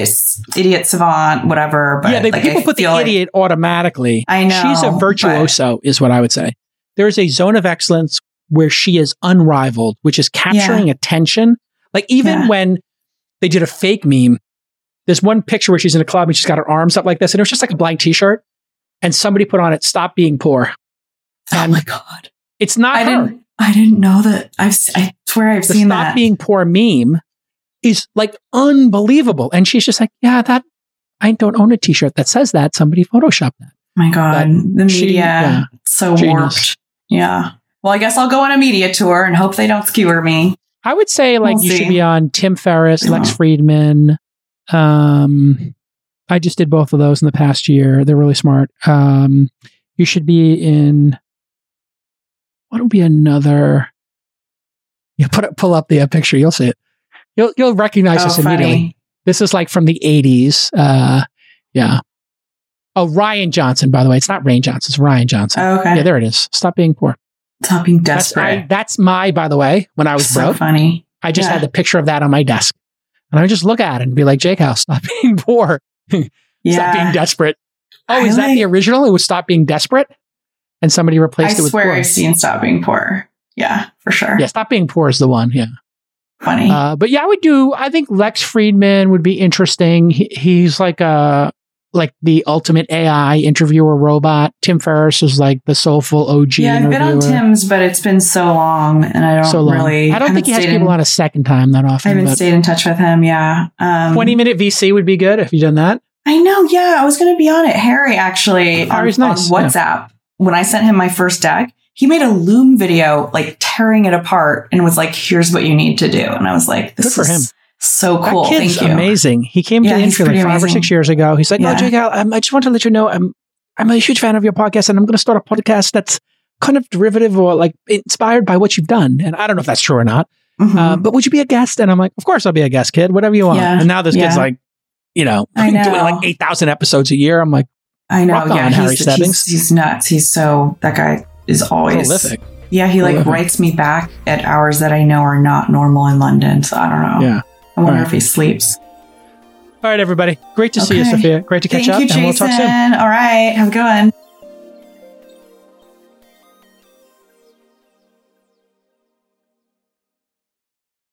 idiot savant, whatever. But yeah, they, like, people I put the like- idiot automatically. I know, She's a but- virtuoso, is what I would say. There's a zone of excellence where she is unrivaled, which is capturing attention. Like even Yeah. when they did a fake meme, there's one picture where she's in a club and she's got her arms up like this, and it was just like a blank T-shirt, and somebody put on it "Stop being poor." oh my God. it's not I her. didn't, I didn't know that. I've, I swear I've the seen "Stop that. being poor" meme is like unbelievable, and she's just like, "Yeah, that I don't own a T-shirt that says that. Somebody photoshopped that." my God. But The she- media, yeah. so Genius. warped. Yeah. Well, I guess I'll go on a media tour and hope they don't skewer me. I would say like We'll you see. should be on Tim Ferriss, Lex Yeah. Fridman. Um, I just did both of those in the past year. They're really smart. Um, you should be in. What would be another? (laughs) You put it, pull up the uh, picture. You'll see it. You'll you'll recognize oh, this immediately. funny. This is like from the '80s. Uh, yeah. Oh, Rian Johnson. By the way, it's not Rain Johnson. It's Rian Johnson. Oh, okay. Yeah, there it is. Stop being poor. Stop being That's desperate. I, that's my. By the way, when I was so broke, funny. I just Yeah. had the picture of that on my desk. And I would just look at it and be like, Jake House, stop (laughs) being poor. Stop Yeah. being desperate. Oh, I is that the original? It was Stop Being Desperate? And somebody I replaced it with swear poor. I've seen Stop Being Poor. Yeah, for sure. Yeah, Stop Being Poor is the one. Yeah. Funny. Uh, but yeah, I would do, I think Lex Fridman would be interesting. He, he's like a, like the ultimate AI interviewer robot. Tim Ferriss is like the soulful OG yeah, I've been on. Tim's, but it's been so long and I don't so really. I don't think he has people in, on a second time that often. I haven't stayed in touch with him. Yeah. Um, 20 minute VC would be good if you done that. I know. Yeah, I was going to be on it. Harry actually Harry's on, nice, on yeah. When I sent him my first deck. He made a Loom video, like tearing it apart, and was like, "Here's what you need to do." And I was like, "This Good for is him. so cool." That kid's Thank you. amazing. He came Yeah, to the intro like five or six years ago. He's like, "Oh, Yeah. Jake, Al, um, I just want to let you know I'm I'm a huge fan of your podcast, and I'm going to start a podcast that's kind of derivative or like inspired by what you've done." And I don't know if that's true or not, Mhm. uh, but would you be a guest? And I'm like, "Of course, I'll be a guest, kid. Whatever you want." Yeah. And now this kid's like, you know, I (laughs) doing like eight thousand episodes a year. I'm like, I know. rock Yeah, on, Harry he's, he's he's nuts. He's so that guy is always prolific. Yeah, he like Prolific. writes me back at hours that I know are not normal in London. So I don't know. Yeah. I wonder Right. if he sleeps. All right, everybody. Great to see you, Sophia. Great to catch Thank up, you, and we'll talk soon. All right, have a good one.